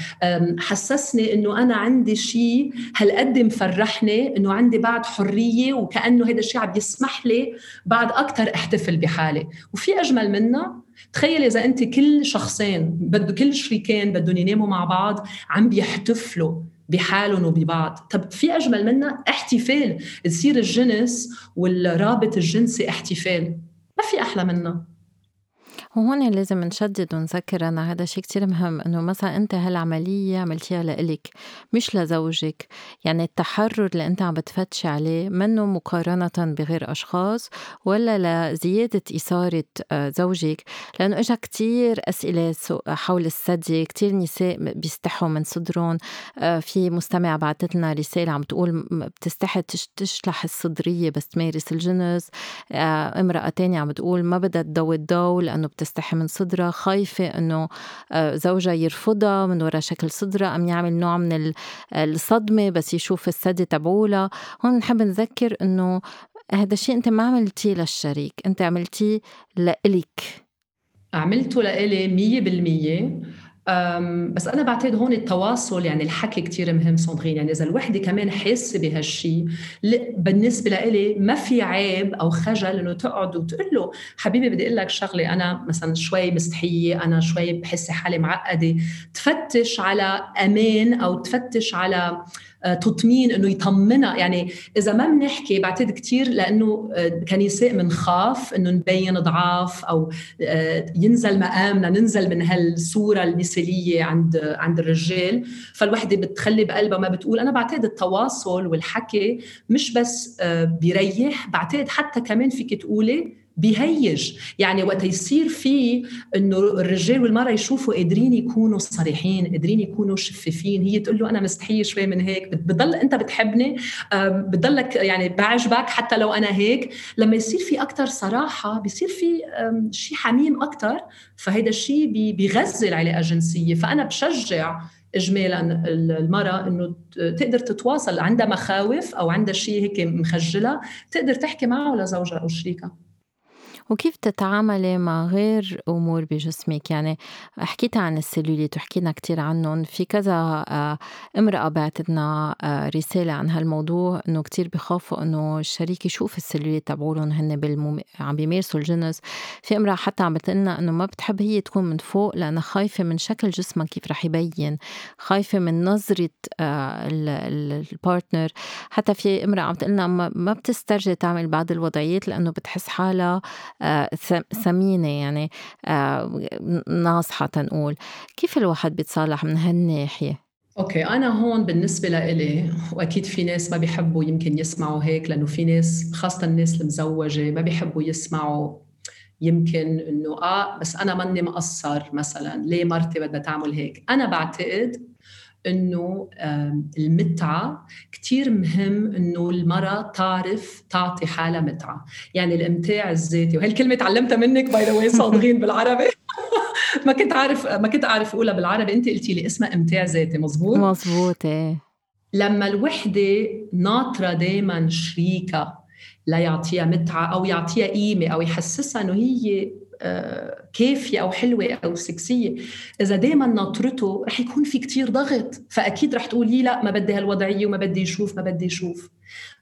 حسسني إنه أنا عندي شيء هالقد مفرحني إنه عندي بعد حرية وكأنه هذا الشيء عم يسمح لي بعد أكثر أحتفل بحالي. وفي أجمل منها تخيل إذا أنت كل شخصين بده كل شريكين بدهم يناموا مع بعض عم بيحتفلوا. بحالهم وببعض. طب في أجمل منها احتفال تصير الجنس والرابط الجنسي احتفال. ما في أحلى منها. وهون لازم نشدد ونذكر أنا هذا شيء كتير مهم إنه مثلا أنت هالعملية عملتيها لإلك مش لزوجك. يعني التحرر اللي أنت عم بتفتشي عليه منه مقارنة بغير أشخاص ولا لزيادة إثارة آه، زوجك. لأنه إجا كتير أسئلة حول الثدي كتير نساء بيستحوا من صدرهم. آه، في مستمعة بعثت لنا رسالة عم تقول بتستحي تشلح الصدرية بس تمارس الجنس. آه، امرأة تانية عم بتقول ما بدها تضوي الضوء لأنه بتستحي من صدرها خايفة إنه آه، زوجها يرفضها من وراء شكل صدرها أم يعمل نوع من الصدمة بس يشوف الثدي تبعولها. هون بنحب نذكر إنه هذا الشيء أنت ما عملتيه للشريك أنت عملتيه لإلك. عملته لإلي مية بالمية. بس أنا بعتقد هون التواصل يعني الحكي كتير مهم صندغين يعني إذا الوحدة كمان حاسة بهالشيء بالنسبة لإلي ما في عيب أو خجل إنه تقعد وتقول له حبيبي بدي أقول لك شغلة أنا مثلا شوي مستحية أنا شوي بحس حالي معقدة. تفتش على أمان أو تفتش على تطمين إنه يطمنها. يعني إذا ما بنحكي بعتقد كثير لأنه آه، كنساء بنخاف إنه نبين ضعاف أو آه، ينزل مقامنا ننزل من هالصورة المثالية عند عند الرجال. فالوحدة بتخلي بقلبها ما بتقول. أنا بعتقد التواصل والحكي مش بس بيريح بعتقد حتى كمان فيك تقولي بيهيج. يعني وقت يصير في إنه الرجال والمرأة يشوفوا قادرين يكونوا صريحين قادرين يكونوا شفافين. هي تقول له أنا مستحيه شوي من هيك. بتضل أنت بتحبني بتضلك يعني بعجبك حتى لو أنا هيك. لما يصير في أكثر صراحة بيصير في شيء حميم أكثر فهيدا الشيء بيغذي العلاقة الجنسية. فأنا بشجع اجمالا المرأة إنه تقدر تتواصل. عندها مخاوف أو عندها شيء هيك مخجلها تقدر تحكي معه لزوجها أو شريكها. وكيف تتعاملي مع غير أمور بجسمك؟ يعني حكيت عن السلوليت وحكينا كتير عنهم. في كذا آه، امرأة بعتت لنا آه، رسالة عن هالموضوع إنه كتير بخافوا إنه الشريك يشوف السلوليت تبعولهم هن بالمم... عم بيمارسوا الجنس في امرأة حتى عم بتقلنا إنه ما بتحب هي تكون من فوق لأنها خايفة من شكل جسمها كيف رح يبين خايفة من نظرة آه، ال partner حتى في امرأة عم تقلنا ما بتسترجي تعمل بعض الوضعيات لأنه بتحس حالها سمينة يعني آه، ناصحة تنقول كيف الواحد بيتصالح من هالناحية؟ أوكي أنا هون بالنسبة لإلي وأكيد في ناس ما بيحبوا يمكن يسمعوا هيك لأنه في ناس خاصة الناس المزوجة ما بيحبوا يسمعوا يمكن إنه آه بس أنا ماني مقصر مثلا ليه مرتي بدها تعمل هيك أنا بعتقد إنه المتعة كثير مهم إنه المرأة تعرف تعطي حالها متعة. يعني الإمتاع الذاتي وهالكلمة تعلمتها منك by the way صادقين بالعربي. ما كنت عارف ما كنت أعرف أقولها بالعربي أنت قلتي لي اسمها إمتاع ذاتي مزبوط مزبوط إيه. لما الوحدة ناطرة دائما شريكها ليعطيها متعة أو يعطيها قيمة أو يحسسها إنه هي كافية أو حلوة أو سكسية إذا دائما ناطرته رح يكون في كتير ضغط فأكيد رح تقولي لا ما بدي هالوضعية وما بدي يشوف ما بدي يشوف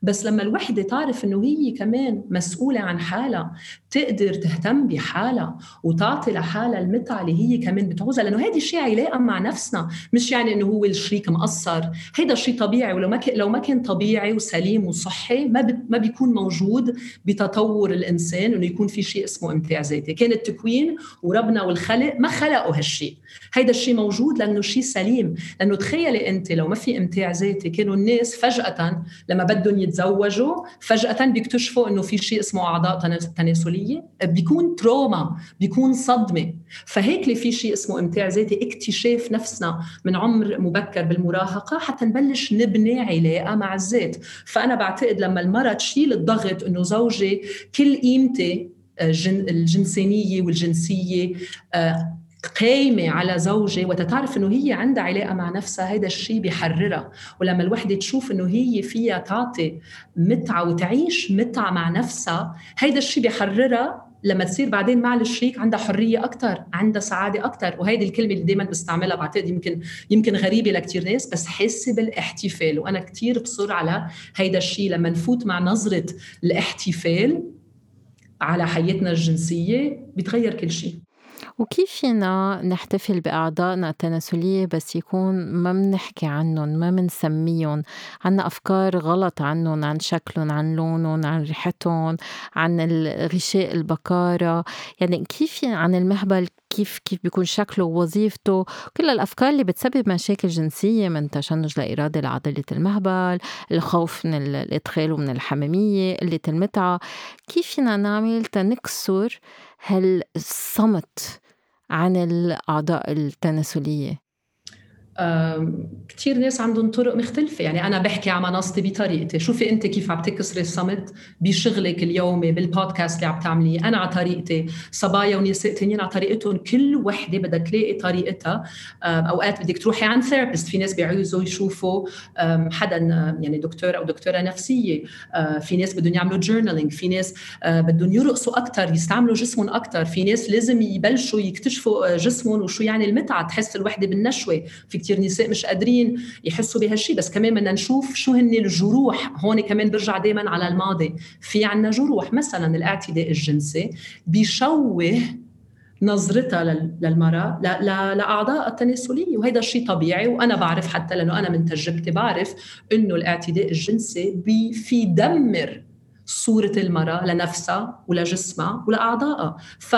بس لما الوحدة تعرف إنه هي كمان مسؤولة عن حالها تقدر تهتم بحالها وتعطي لحالها المتعة اللي هي كمان بتعوزها لأنه هذا الشيء علاقة مع نفسنا مش يعني إنه هو الشريك مقصر هيدا شيء طبيعي ولو ما لو ما كان طبيعي وسليم وصحي ما ما بيكون موجود بتطور الإنسان إنه يكون في شيء اسمه امتاع ذاتي. كان التكوين وربنا والخلق ما خلقوا هالشيء. هيدا الشيء موجود لأنه شيء سليم. لأنه تخيلي أنت لو ما في امتاع ذاتي كانوا الناس فجأة لما بدهم يتزوجوا فجأة بيكتشفوا إنه في شيء اسمه أعضاء تناسلية. التناسليه بيكون تروما بيكون صدمة. فهيك في شيء اسمه امتاع ذاتي اكتشاف نفسنا من عمر مبكر بالمراهقة حتى نبلش نبني علاقة مع الذات. فأنا بعتقد لما المرأة تشيل الضغط إنه زوجي كل قيمتي آه، الجنسانية والجنسية آه، قايمة على زوجة وتتعرف إنه هي عندها علاقة مع نفسها هيدا الشيء بيحررها. ولما الوحدة تشوف إنه هي فيها تعطي متعة وتعيش متعة مع نفسها هيدا الشيء بيحررها لما تصير بعدين مع الشريك عندها حرية أكثر عندها سعادة أكثر وهيدي الكلمة اللي دائما بستعملها بعتقد يمكن يمكن غريبة لكثير ناس بس حاسه بالاحتفال. وأنا كثير بصر على هيدا الشيء لما نفوت مع نظرة الاحتفال على حياتنا الجنسية بيتغير كل شيء وكيف فينا نحتفل بأعضائنا التناسلية بس يكون ما بنحكي عنهم ما بنسميهم عنا أفكار غلط عنهم عن شكلهم عن لونهم عن ريحتهم عن غشاء البكارة يعني كيف عن المهبل كيف كيف بيكون شكله ووظيفته. كل الأفكار اللي بتسبب مشاكل جنسية من تشنج لا ارادي لعضلة المهبل الخوف من الإدخال ومن الحميمية قله المتعه كيف فينا نعمل تنكسر هالصمت عن الأعضاء التناسلية. كثير ناس عندهم طرق مختلفة. يعني أنا بحكي على منصتي بطريقتي. شوفي أنت كيف عم تكسري الصمت بشغلك اليومي بالبودكاست اللي عم تعمليه. أنا على طريقتي. صبايا ونساء تانيين على طريقتهم. كل وحدة بدها تلاقي طريقتها. أوقات بدك تروحي عند therapist. في ناس بيعوزوا يشوفوا حدا يعني دكتور أو دكتورة نفسية. في ناس بدهم يعملوا journaling في ناس بدهم يرقصوا أكثر يستعملوا جسمهم أكثر في ناس لازم يبلشوا يكتشفوا جسمهم وشو يعني المتعة. تحس الوحدة بالنشوة. في كثير نساء مش قادرين يحسوا بهالشيء بس كمان بدنا نشوف شو هن الجروح. هون كمان برجع دائما على الماضي. في عنا جروح مثلا الاعتداء الجنسي بيشوه نظرتها للمرأة لأعضاء التناسلية وهذا الشيء طبيعي وأنا بعرف حتى لأنه أنا من تجربتي بعرف إنه الاعتداء الجنسي في دمر صورة المرأة لنفسها ولجسمها ولأعضائها. ف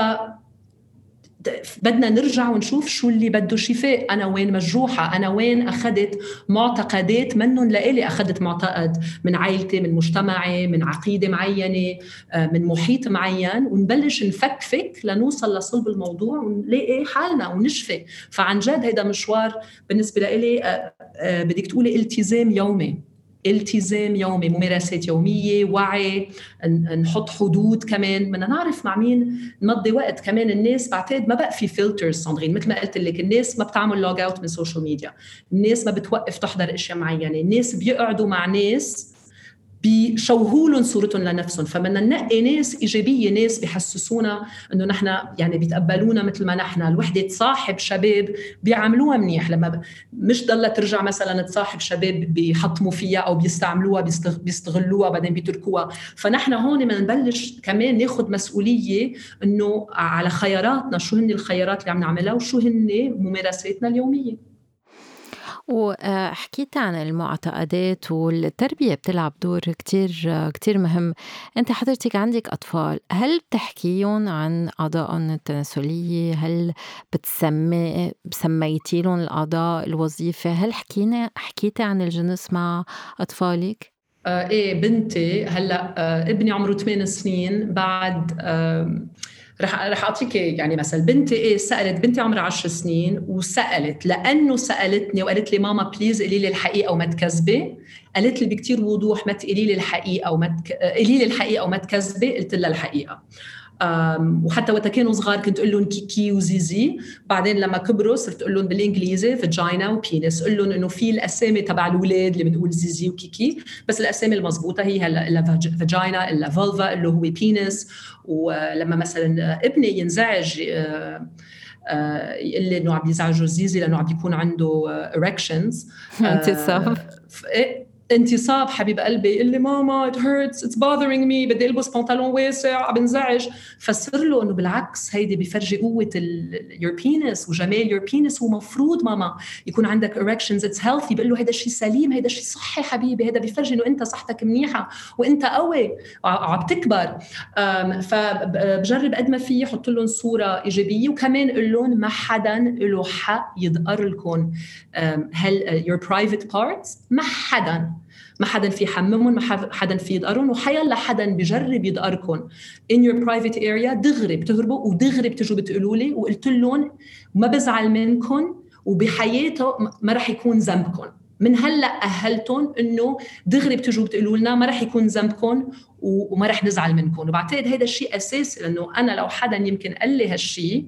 بدنا نرجع ونشوف شو اللي بده شفاء. أنا وين مجروحة؟ أنا وين أخذت معتقدات منهم لإلي أخذت معتقد؟ من عائلتي من مجتمعي من عقيدة معينة آه، من محيط معين. ونبلش نفكفك لنوصل لصلب الموضوع ونلاقي حالنا ونشفي. فعن جد هيدا مشوار بالنسبة لإلي آه، آه، بدك تقولي التزام يومي. التزام يومي ممارسات يومية وعي نحط حدود كمان. بدنا نعرف مع مين نمضي وقت كمان. الناس بعتقد ما بقى في filters ساندرين مثل ما قلت لك الناس ما بتعمل log out من ال social media الناس ما بتوقف تحضر أشياء معينة. الناس بيقعدوا مع ناس بيشوهوا لهم صورتهم لنفسهم. فبدنا ننقي ناس إيجابية ناس بيحسسونا إنه نحن يعني بيتقبلونا مثل ما نحن. الوحدة تصاحب شباب بيعاملوها منيح. لما. مش ضلها ترجع مثلا تصاحب شباب بيحطموا فيها أو بيستعملوها بيستغلوها بعدين بيتركوها. فنحن هون بدنا نبلش كمان ناخذ مسؤولية إنه على خياراتنا شو هن الخيارات اللي عم نعملها وشو هن ممارساتنا اليومية. وحكيت عن المعتقدات والتربية بتلعب دور كتير كتير مهم. أنت حضرتك عندك أطفال هل بتحكيهم عن أعضائهم التناسلية؟ هل بتسمي سميتي لهم الأعضاء الوظيفة؟ هل حكينا حكيتي عن الجنس مع أطفالك؟ آه إيه بنتي هلأ آه ابني عمره 8 سنين بعد آه رح رح أعطيك يعني مثلا بنتي إيه سألت بنتي عمرها 10 سنين وسألت لأنه سألتني وقالت لي ماما بليز قولي لي الحقيقة وما تكذبي. قالت لي بكثير وضوح ما تقولي لي الحقيقة وما قولي لي الحقيقة وما تكذبي قلت لها الحقيقة. وحتى وقت كانوا صغار كنت أقول لهم كيكي وزيزي. بعدين لما كبروا صرت أقول لهم بالإنجليزي vagina و penis أقول لهم إنه في الأسامي تبع الاولاد اللي بنقول زيزي وكيكي بس الأسامي المضبوطه هي هلا ال vagina ال vulva اللي هو penis ولما مثلا ابني ينزعج آه، آه، يقول لي إنه عم يزعجه زيزي لأنه عم بيكون عنده اريكشنز انتصاب انتصاب حبيب قلبي. يقول لي ماما it hurts it's bothering me بدي ألبس بنطلون واسع بنزعج فسر له إنه بالعكس هيدي بفرجي قوة your penis وجمال your penis ومفروض ماما يكون عندك erections it's healthy. بقول له هيدا الشيء سليم هيدا الشيء صحي حبيبي هيدا بفرجي إنه أنت صحتك منيحة وأنت قوي. وعم تكبر. فبجرب قد ما في أحط لهم صورة إيجابية. وكمان أقول لهم ما حدا له حق يدقر لكم. هل your private parts ما حدا. ما حدا في يحممهم ما حدا في يدقرهم وحيلا حدا بجرب يدقركم in your private area دغري بتهربوا ودغري بتجوا بتقولوا لي وقلت لهم ما بزعل منكم وبحياته ما رح يكون ذنبكم من هلأ اهلتهم إنه دغري بتجوا بتقولوا لنا ما رح يكون ذنبكم وما رح نزعل منكم وبعتقد هذا الشيء اساسي لأنه أنا لو حدا يمكن قال لي هالشيء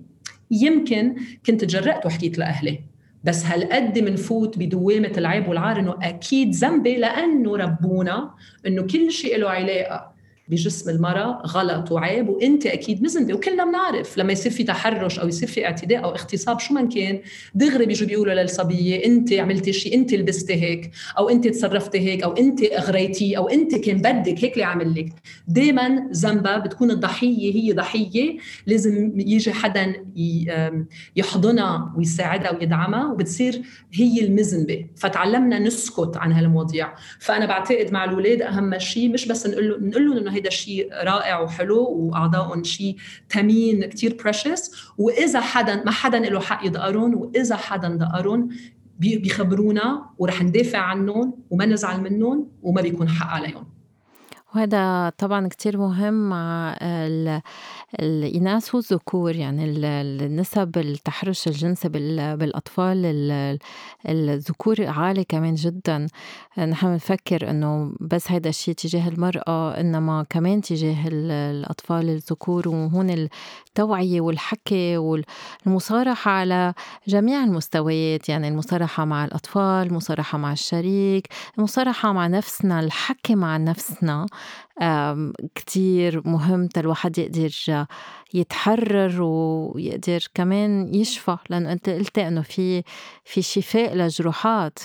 يمكن كنت تجرأت وحكيت لأهلي. بس هالقد منفوت بدوامة العيب والعار إنه أكيد ذنبي لأنه ربونا إنه كل شيء له علاقة. بجسم المرأة غلط وعيب وإنت أكيد مذنبه وكلنا بنعرف لما يصير في تحرش أو يصير في اعتداء أو اغتصاب شو ما كان دغري بيجوا بيقولوا للصبية إنت عملتي شيء إنت لبستي هيك أو إنت تصرفتي هيك أو إنت أغريتي أو إنت كان بدك هيك اللي عمل لك. دائما ذنبها بتكون الضحية هي ضحية لازم يجي حدا يحضنها ويساعدها ويدعمها وبتصير هي المذنبه فتعلمنا نسكت عن هالمواضيع. فأنا بعتقد مع الأولاد أهم شيء مش بس نقول له نقول لهم إنه هيدا شيء رائع وحلو واعضائهم شيء ثمين كثير بريشس وإذا حدا ما حدا له حق يدقرون وإذا حدا دقرون بيخبرونا ورح ندافع عنهم وما نزعل منهم وما بيكون حق عليهم. وهذا طبعا كتير مهم مع الإناث والذكور يعني النسب التحرش الجنسي بالأطفال الذكور عالي كمان جدا. نحن بنفكر إنه بس هيدا الشيء تجاه المرأة إنما كمان تجاه الأطفال الذكور. وهون التوعية والحكي والمصارحة على جميع المستويات يعني المصارحة مع الأطفال المصارحة مع الشريك المصارحة مع نفسنا الحكي مع نفسنا. كتير مهم الواحد يقدر يتحرر ويقدر كمان يشفى لأنه أنت قلت إنه في في شفاء لجروحات.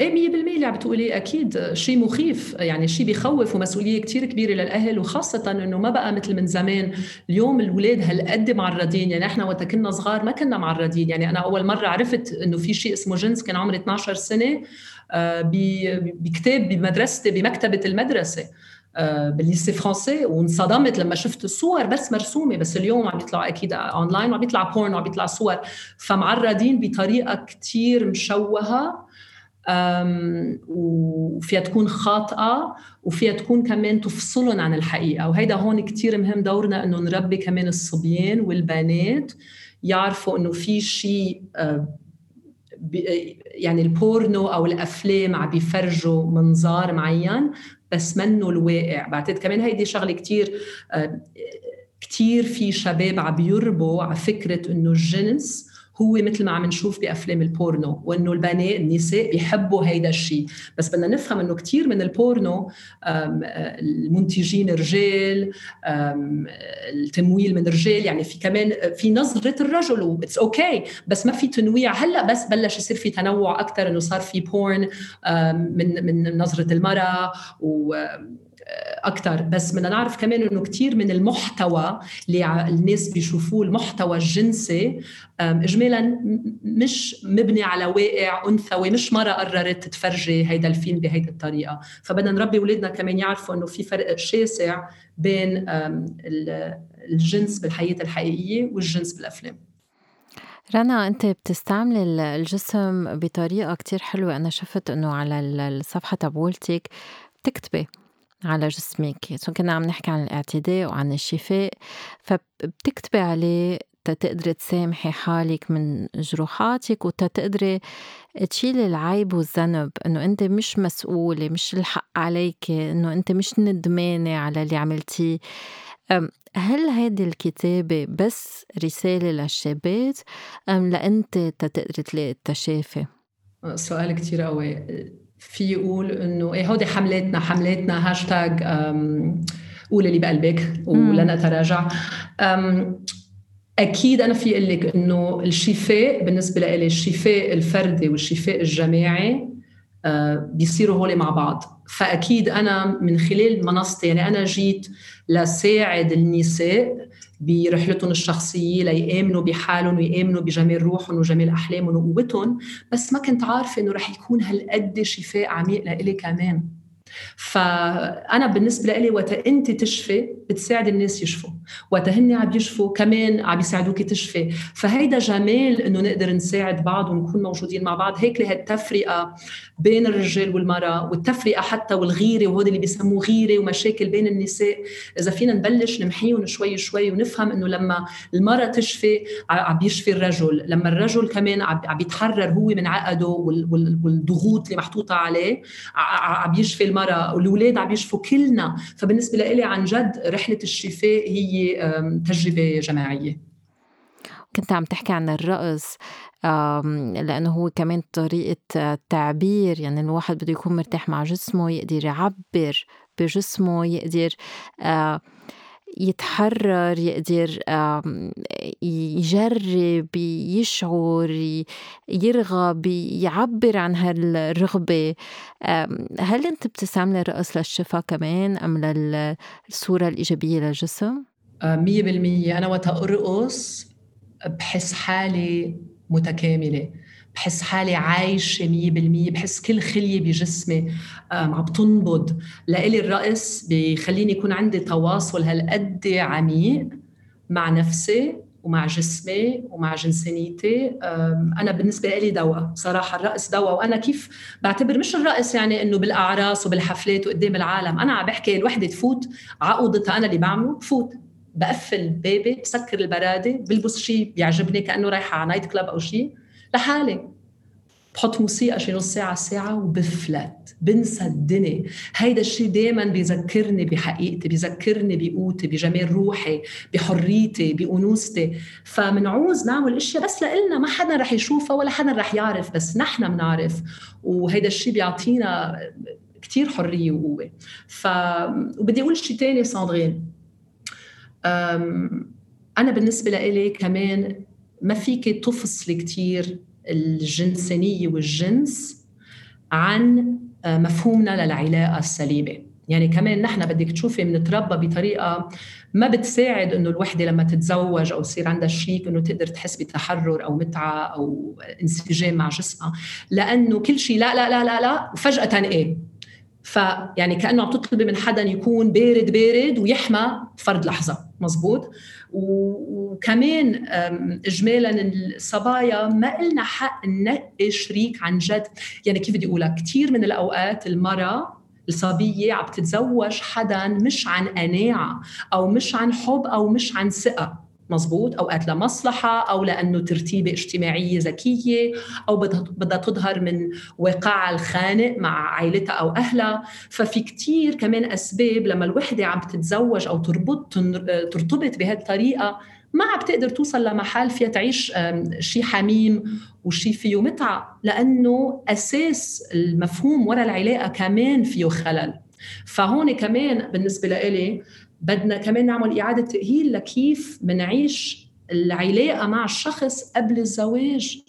إيه 100% اللي عم بتقولي أكيد شيء مخيف يعني شيء بيخوف ومسؤولية كثير كبيرة للأهل وخاصة إنه ما بقى مثل من زمان اليوم الاولاد هالقد معرضين. يعني إحنا وقت كنا صغار ما كنا معرضين. يعني أنا أول مرة عرفت إنه في شيء اسمه جنس كان عمري 12 سنة. بكتاب بمدرستي بمكتبة المدرسة آه، بال lycée français وانصدمت لما شفت الصور بس مرسومة بس اليوم عم يطلعوا أكيد اونلاين وعم يطلع porn وعم يطلع صور. فمعرضين بطريقة كثير مشوهة وفيها تكون خاطئة وفيها تكون كمان تفصلهم عن الحقيقة. وهيدا هون كثير مهم دورنا إنه نربي كمان الصبيان والبنات يعرفوا إنه في شيء آه، يعني البورنو أو الأفلام عم بيفرجوا منظار معين بس منه الواقع. بعتقد كمان هيدي شغلة كثير آه، كثير في شباب عم بيربوا على فكرة إنه الجنس هو مثل ما عم نشوف بأفلام البورنو وإنه البنات النساء بيحبوا هيدا الشيء بس بدنا نفهم إنه كثير من البورنو المنتجين رجال التمويل من رجال يعني في كمان في نظرة الرجل و it's okay بس ما في تنويع. هلأ بس بلش يصير في تنوع أكثر إنه صار في porn من من نظرة المرأة و أكثر بس بدنا نعرف كمان إنه كثير من المحتوى اللي الناس بيشوفوه المحتوى الجنسي اجمالا مش مبني على واقع انثوي مش مره قررت تتفرجي هيدا الفيلم بهيدي الطريقة فبدنا نربي اولادنا كمان يعرفوا انه في فرق شاسع بين الجنس بالحياة الحقيقيه والجنس بالافلام رنا انت بتستعملي الجسم بطريقه كتير حلوة أنا شفت انه على الصفحه تبولتك بتكتبي على جسمك. سو كنا عم نحكي عن الاعتداء وعن الشفاء فبتكتبي عليه تقدري تسامحي حالك من جروحاتك وتقدري تشيلي العيب والذنب إنه أنت مش مسؤولة مش الحق عليك إنه أنت مش ندمانة على اللي عملتيه. هل هذه الكتابة بس رسالة للشابات أم لأنت تقدري تلاقي التشافي؟ سؤال كتير قوي. في يقول إنه إيه هودي حملاتنا حملاتنا هاشتاج قول اللي بقلبك ولن أتراجع. أكيد أنا في أقول لك إنه الشفاء بالنسبة لي الشفاء الفردي والشفاء الجماعي أه، بيصيروا هول مع بعض. فأكيد أنا من خلال منصتي يعني أنا جيت لساعد النساء برحلتهم الشخصية ليآمنوا بحالهم ويآمنوا بجمال روحهم وجمال أحلامهم وقوتهم بس ما كنت عارفة إنه رح يكون هالقد شفاء عميق لإلي كمان. فأنا بالنسبة لإلي وقت أنت تشفي بتساعد الناس يشفوا. وقت هن عم يشفوا كمان عم يساعدوك تشفي. فهيدا جمال إنه نقدر نساعد بعض ونكون موجودين مع بعض. هيك هالتفرقه بين الرجال والمرأة والتفرقة حتى والغيرة وهول اللي بيسموه غيرة ومشاكل بين النساء. إذا فينا نبلش نمحيهم شوي شوي ونفهم إنه لما المرأة تشفي عم يشفي الرجل. لما الرجل كمان عم يتحرر هو من عقده والضغوط اللي محطوطة عليه عم يشفي المرأة والأولاد عم يشفوا كلنا. فبالنسبة لي عن جد رحلة الشفاء هي تجربة جماعية. كنت عم تحكي عن الرقص لأنه هو كمان طريقة تعبير يعني الواحد بده يكون مرتاح مع جسمه يقدر يعبر بجسمه يقدر يتحرر يقدر يجرب يشعر يرغب يعبر عن هالرغبة. هل أنت بتستعمل الرقص للشفاء كمان أم للصورة الإيجابية للجسم؟ مية بالمية. أنا وقت أرقص بحس حالي متكاملة. بحس حالي مية بالمية بحس كل خلية بجسمي عم تنبض. لإلي الرقص بيخليني يكون عندي تواصل هالقد عميق مع نفسي ومع جسمي ومع جنسانيتي أنا بالنسبة لي دواء صراحة الرقص دواء. وأنا كيف بعتبر مش الرقص يعني إنه بالأعراس وبالحفلات وقدام العالم. أنا عم بحكي الوحدة تفوت عقودتها أنا اللي بعمله بفوت بقفل بابي بسكر البرادة بلبس شيء بيعجبني كأنه رايحة على نايت كلاب أو شيء لحالي. بحط موسيقى شي نص ساعة ساعة وبفلت. بنسى الدنيا. هيدا الشيء دايما بيذكرني بحقيقتي بيذكرني بقوتي بجمال روحي بحريتي بأنوثتي. فمنعوز نعمل أشياء بس لإلنا ما حدا رح يشوفها ولا حدا رح يعرف بس نحن بنعرف وهيدا الشيء بيعطينا كتير حرية وقوة. ف وبدي أقول شيء تاني ساندرين أنا بالنسبة لإلي كمان ما فيك تفصلي كتير الجنسانية والجنس عن آه، مفهومنا للعلاقة السليمة. يعني كمان نحن بدك تشوفي بنتربى بطريقة ما بتساعد إنه الوحدة لما تتزوج أو يصير عندها شريك إنه تقدر تحس بتحرر أو متعة أو انسجام مع جسمها. لأنه كل شيء لا لا لا لا لا وفجاه إيه؟ فيعني كأنه عم تطلبي من حدا يكون بارد بارد ويحمى فرد لحظة. مزبوط؟ وكمان اجمالا الصبايا ما لنا حق ننقي شريك عن جد. يعني كيف بدي أقولها؟ كثير من الأوقات المرأة الصبية عم تتزوج حدا مش عن قناعة أو مش عن حب أو مش عن ثقة. مزبوط اوقات لمصلحه أو لأنه ترتيبة اجتماعية ذكية أو بدها تظهر من واقعها الخانق مع عائلتها أو أهلها. ففي كتير كمان أسباب لما الوحدة عم تتزوج أو تربط ترتبط بهالطريقه ما عم بتقدر توصل لمحل فيها تعيش شيء حميم وشيء فيه متعة لأنه أساس المفهوم ورا العلاقة كمان فيه خلل. فهون كمان بالنسبة لإلي بدنا كمان نعمل إعادة تأهيل لكيف منعيش العلاقة مع الشخص قبل الزواج.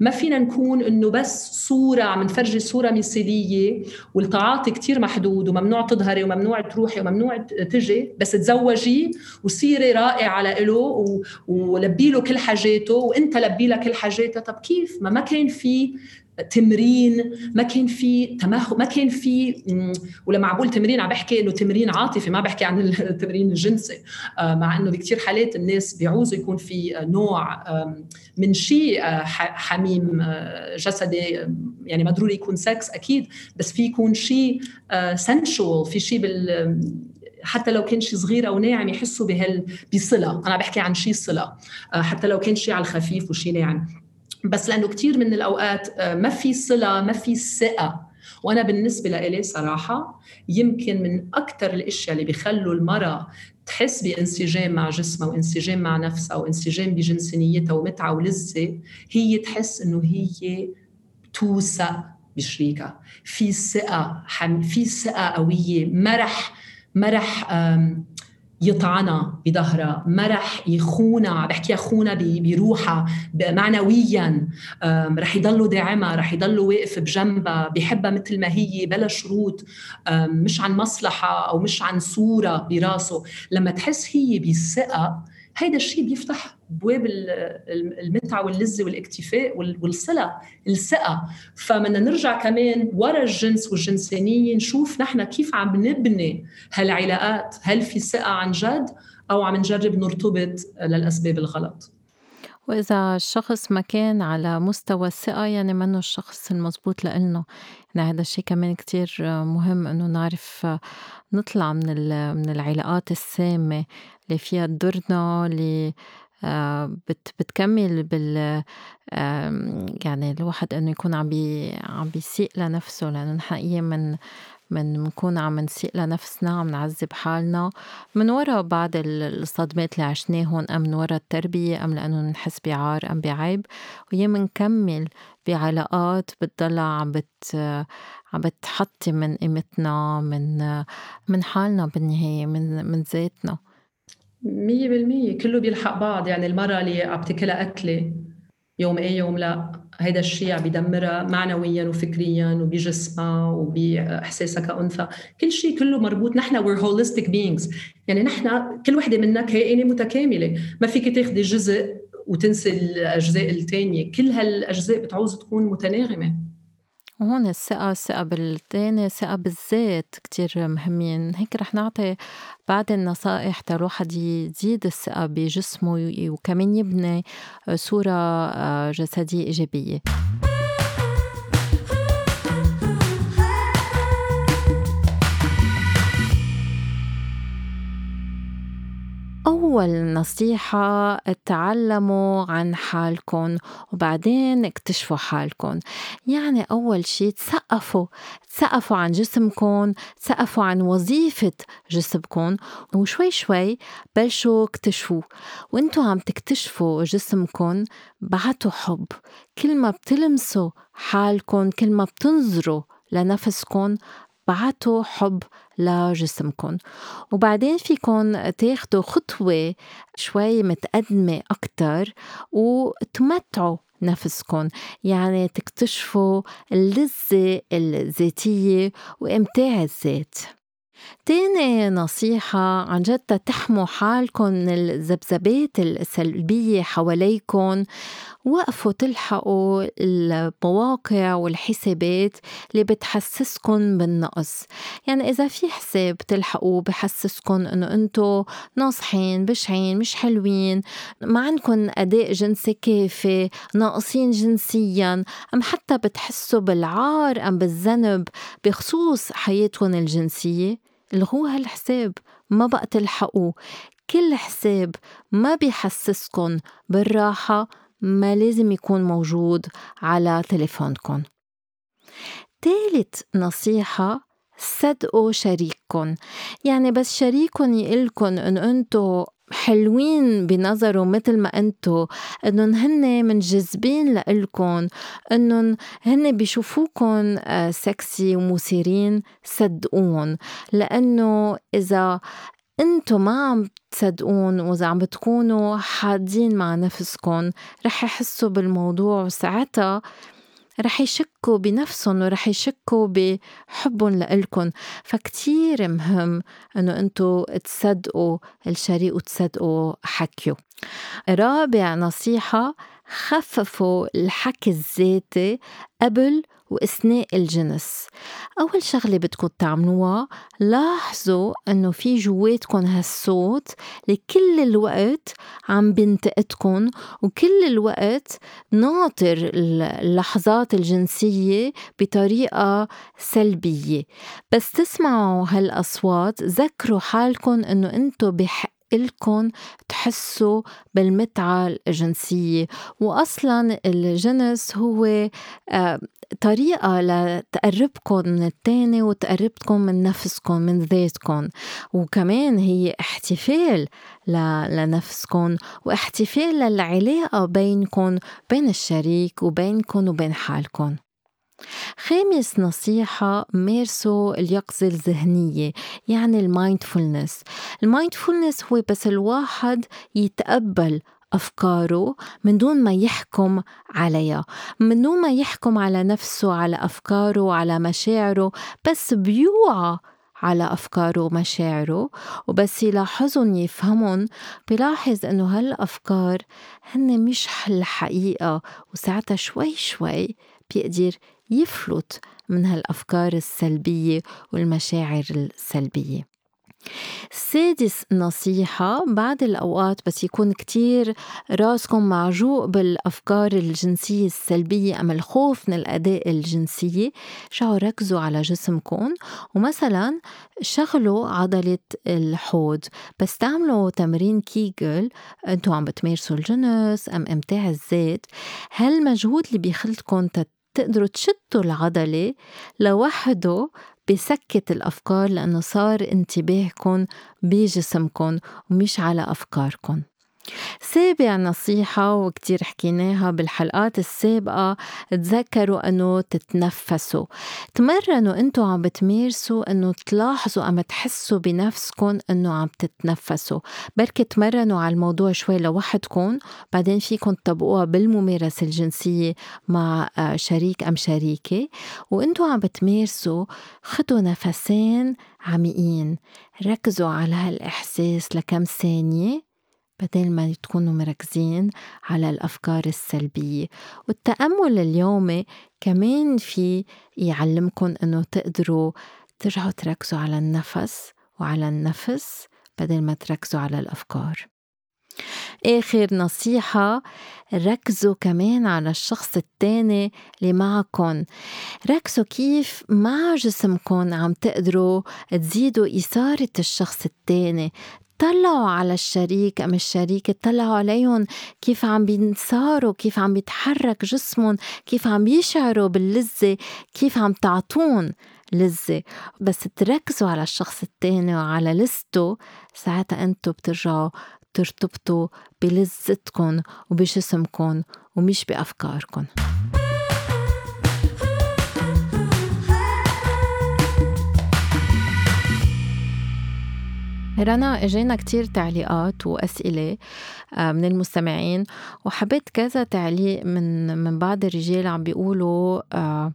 ما فينا نكون إنه بس صورة عم نفرجي صورة مثالية والتعاطي كتير محدود وممنوع تظهري وممنوع تروحي وممنوع تجي بس تزوجي وصيري رائعة له ولبي له كل حاجاته وإنت لبي له كل حاجاتها. طب كيف؟ ما ما كان في تمرين ما كان في تمهل ما كان في ولما عم بقول تمرين عم بحكي إنه تمرين عاطفي ما بحكي عن التمرين الجنسي آه، مع إنه بكثير حالات الناس بيعوزوا يكون في نوع من شيء آه، حميم آه، جسدي يعني ما ضروري يكون سكس أكيد بس في يكون شيء سنشوال في شيء بال حتى لو كان شيء صغير أو ناعم يحسوا بهال بصلة. أنا بحكي عن شيء صلة. حتى لو كان شيء على الخفيف وشيء ناعم. بس لأنه كثير من الأوقات آه، ما في صلة ما في ثقة. وأنا بالنسبة لإلي صراحة يمكن من أكثر الأشياء اللي بيخلوا المرأة تحس بانسجام مع جسمها وانسجام مع نفسها وانسجام بجنسانيتها ومتعه ولذه هي تحس إنه هي توثق بشريكها. في ثقة في ثقة قوية ما رح ما رح يطعنها بظهرها ما رح يخونها بحكي خونها بروحها معنويا. رح يضلوا داعمها رح يضلوا واقف بجنبها بحبها مثل ما هي بلا شروط. مش عن مصلحة أو مش عن صورة براسه. لما تحس هي بالثقة هيدا الشيء بيفتح بواب المتعة واللذة والاكتفاء والصلة الثقة. فبدنا نرجع كمان ورا الجنس والجنسانية نشوف نحن كيف عم نبني هالعلاقات. هل في ثقة عن جد أو عم نجرب نرتبط للأسباب الغلط؟ وإذا الشخص ما كان على مستوى الثقة يعني منه الشخص المزبوط لإلنا. يعني هذا الشيء كمان كتير مهم إنه نعرف نطلع من من العلاقات السامة اللي فيها تضرنا اللي آه، بت بتكمل بال يعني الواحد إنه يكون عم بي عم بيسيء لنفسه لأنه نحن أيام من بنكون عم نسيء لنفسنا عم نعذب حالنا. من وراء بعض الصدمات اللي عشناهن أم من وراء التربية أم لأنه نحس بعار أم بعيب. ويا منكمل بعلاقات بتضلها عم بت عم بتحطي من قيمتنا من من حالنا بالنهاية من من ذاتنا. مية بالمية. كله بيلحق بعض. يعني المرة اللي عم تاكلها أكلة يوم إيه يوم لا. هيدا الشيء عم بيدمرها معنويا وفكريا وبجسمها وباحساسها كأنثى. كل شيء كله مربوط. نحن we're holistic beings. يعني نحن كل وحدة منا كائنه متكاملة. ما فيك تاخذي جزء وتنسي الأجزاء الثانية كل هالأجزاء بتعوز تكون متناغمة. وهون الثقة الثقة بالتاني الثقة بالذات كتير مهمين. هيك رح نعطي بعض النصائح تا الواحد يزيد الثقة بجسمه وكمان يبني صورة آه، جسدية إيجابية. أول نصيحة تعلموا عن حالكم وبعدين اكتشفوا حالكم. يعني أول شي تسقفوا تسقفوا عن جسمكم تسقفوا عن وظيفة جسمكم وشوي شوي بلشوا اكتشفوا. وإنتوا عم تكتشفوا جسمكم بعتوا حب. كل ما بتلمسوا حالكم كل ما بتنظروا لنفسكم بعتوا حب. لجسمكم وبعدين فيكم تاخدوا خطوة شوي متقدمة أكتر وتمتعوا نفسكم يعني تكتشفوا اللذة الذاتية وإمتاع الذات. تاني نصيحة عن جد تحموا حالكم من الذبذبات السلبية حواليكم. وقفوا تلحقوا المواقع والحسابات اللي بتحسسكم بالنقص. يعني إذا في حساب تلحقوا بحسسكم إنه أنتو ناصحين بشعين مش حلوين ما عندكم أداء جنسي كافي ناقصين جنسيا أم حتى بتحسوا بالعار أم بالذنب بخصوص حياتكم الجنسية الغوا هالحساب ما بقى تلحقوا كل حساب ما بيحسسكن بالراحة ما لازم يكون موجود على تليفونكم. تالت نصيحة صدقوا شريككم. يعني بس شريككم يقلكن انه انتو حلوين بنظره مثل ما انتو إنهم هن منجذبين لإلكن إنهم هن بيشوفوكن سكسي ومثيرين صدقون لأنه إذا انتو ما عم تصدقون وإذا عم بتكونوا حادين مع نفسكن. رح يحسوا بالموضوع وساعتها رح يشكوا بنفسهم ورح يشكوا بحبهم لإلكن. فكتير مهم إنه انتو تصدقوا الشريك وتصدقوا حكيه رابع نصيحة خففوا الحكي الذاتي قبل وأثناء الجنس أول شغلة بدكم تعملوها لاحظوا أنه في جواتكم هالصوت لكل الوقت عم بنتقدكم وكل الوقت ناطر اللحظات الجنسية بطريقة سلبية. بس تسمعوا هالأصوات ذكروا حالكم أنه أنتو بحق إلكن تحسوا بالمتعة الجنسية. وأصلا الجنس هو آه، طريقة لتقربكم من التاني وتقربكم من نفسكم من ذاتكم وكمان هي احتفال لنفسكم واحتفال للعلاقة بينكم بين الشريك وبينكم وبين حالكم خامس نصيحة مارسوا اليقظة الذهنية يعني ال mindfulness. ال mindfulness هو بس الواحد يتقبل أفكاره من دون ما يحكم عليها. من دون ما يحكم على نفسه على أفكاره على مشاعره بس بيوعى على أفكاره ومشاعره. وبس يلاحظهم يفهمهم. بلاحظ إنه هالأفكار هن مش الحقيقة وساعتها شوي شوي بيقدر يفلت من هالأفكار السلبية والمشاعر السلبية. سادس نصيحة بعد الأوقات بس يكون كتير راسكم معجوق بالأفكار الجنسية السلبية أم الخوف من الأداء الجنسية. شعوا ركزوا على جسمكم. ومثلا شغلوا عضلة الحوض. بس تعملوا تمرين كيجل. أنتوا عم بتمارسوا الجنس أم إمتاع الذات هالمجهود اللي بيخلتكم تقدروا تشدوا العضلة لوحده بسكت الأفكار لأنه صار انتباهكم بجسمكم ومش على أفكاركم. سابع نصيحة وكتير حكيناها بالحلقات السابقة. تذكروا أنه تتنفسوا. تمرنوا أنتوا عم بتمارسوا أنه تلاحظوا أما تحسوا بنفسكم أنه عم تتنفسوا. بركي تمرنوا على الموضوع شوي لوحدكم بعدين فيكم تطبقوها بالممارسة الجنسية مع آه، شريك أم شريكة. وأنتوا عم بتمارسوا خدوا نفسين عميقين. ركزوا على هالإحساس لكم ثانية. بدل ما تكونوا مركزين على الأفكار السلبية. والتأمل اليومي كمان في يعلمكم أنه تقدروا ترجعوا تركزوا على النفس وعلى النفس بدل ما تركزوا على الأفكار. آخر نصيحة ركزوا كمان على الشخص التاني اللي معكم ركزوا كيف مع جسمكم عم تقدروا تزيدوا إثارة الشخص التاني. طلعوا على الشريك أم الشريكة طلعوا عليهم كيف عم بينصاروا كيف عم بيتحرك جسمهم كيف عم بيشعروا باللذة كيف عم تعطون لذة. بس تركزوا على الشخص التاني وعلى لذته ساعتها انتو بترجعوا ترتبطوا بلذتكم وبجسمكم ومش بأفكاركم رنا إجينا كتير تعليقات وأسئلة آه، من المستمعين وحبيت كذا تعليق من من بعض الرجال عم بيقولوا آه،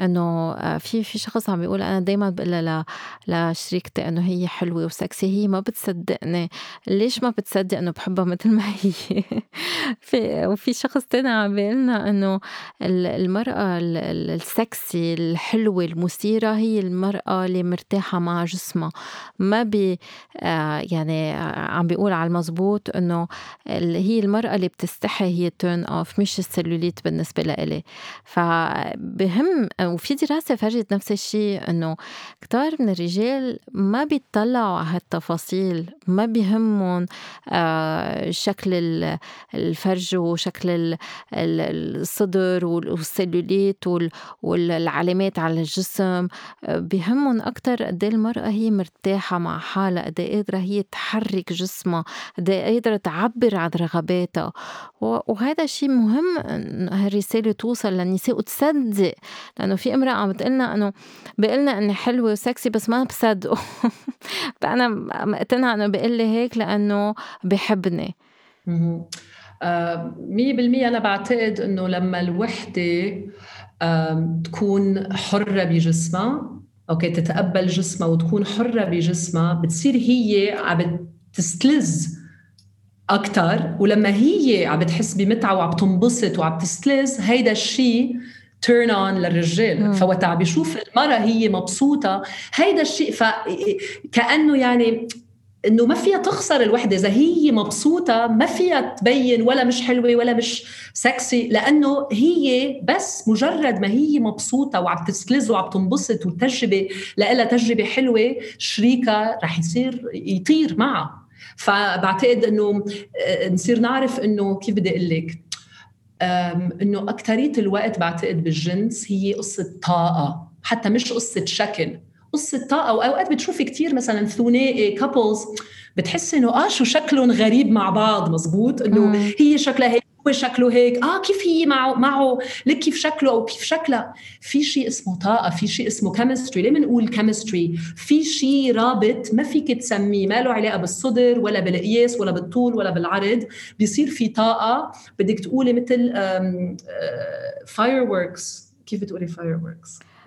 إنه آه، في في شخص عم بيقول أنا دائما بقول لشريكتي إنه هي حلوة وسكسي هي ما بتصدقني. ليش ما بتصدق إنه بحبها مثل ما هي؟ في وفي شخص تاني عم بيقولنا إنه المرأة السكسي الحلوة المثيرة هي المرأة اللي مرتاحة مع جسمها. ما بي يعني عم بيقول على المزبوط إنه هي المرأة اللي بتستحي هي turn off مش السلوليت بالنسبة لإلي. فبهم وفي دراسة فرجت نفس الشيء إنه كتار من الرجال ما بيطلعوا على هالتفاصيل ما بيهمهم آه، شكل الفرج وشكل الصدر والسلوليت والعلامات على الجسم. آه، بيهمهم أكتر قد إيه المرأة هي مرتاحة مع حالها قد إيه قادرة هي تحرك جسمها قد قادرة تعبر عن رغباتها وهذا شيء مهم هالرسالة توصل للنساء وتصدق لأنه في امرأة عم بتقلنا إنه بقلنا إني حلوة وسكسي بس ما بصدقه فأنا مقتنعة إنه بيقول لي هيك لأنه بحبني. آه، مية بالمية أنا بعتقد إنه لما الوحدة تكون حرة بجسمها okay تتقبل جسمها وتكون حرة بجسمها بتصير هي عم تستلذ أكثر ولما هي عم بتحس بمتعة وعم تنبسط وعم تستلذ هيدا الشيء turn on للرجال. فوقت عم بيشوف المرأة هي مبسوطة هيدا الشيء فكانه يعني إنه ما فيها تخسر الوحدة. إذا هي مبسوطة ما فيها تبين ولا مش حلوة ولا مش سكسي لأنه هي بس مجرد ما هي مبسوطة وعم تستلذ وعم تنبسط والتجربه لها تجربة حلوة شريكها رح يصير يطير معها. فبعتقد إنه آه، نصير نعرف إنه كيف بدي أقول لك؟ إنه اكثريه الوقت بعتقد بالجنس هي قصة طاقة حتى مش قصة شكل. قصة طاقه واوقات بتشوفي كثير مثلا ثنائي couples بتحسي إنه آه شو شكلهم غريب مع بعض مزبوط؟ إنه هي شكلها هيك هو شكله هيك آه كيف هي معه معه لك كيف شكله أو كيف شكلها؟ في شيء اسمه طاقه في شيء اسمه chemistry ليه بنقول chemistry في شيء رابط ما فيك تسميه ما له علاقة بالصدر ولا بالقياس ولا بالطول ولا بالعرض بيصير في طاقه بدك تقولي مثل فاير آه، كيف بتقولي فاير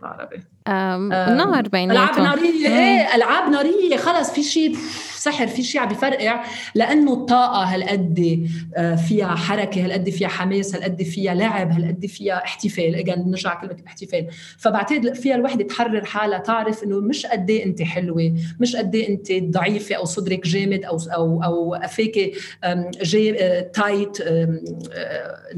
بالعربي نار بيناتهم. ألعاب نارية. إيه. ألعاب نارية. خلص في شيء سحر في شيء عم بفرقع. لأنه الطاقة هالقد آه، فيها حركة هالقد فيها حماس هالقد فيها لعب هالقد فيها احتفال. إجا نرجع كلمة احتفال فبعتقد فيها الوحدة تحرر حالها تعرف إنه مش قد إيه أنت حلوة مش قد إيه أنت ضعيفة أو صدرك جامد أو أو أو قفاكي tight آه،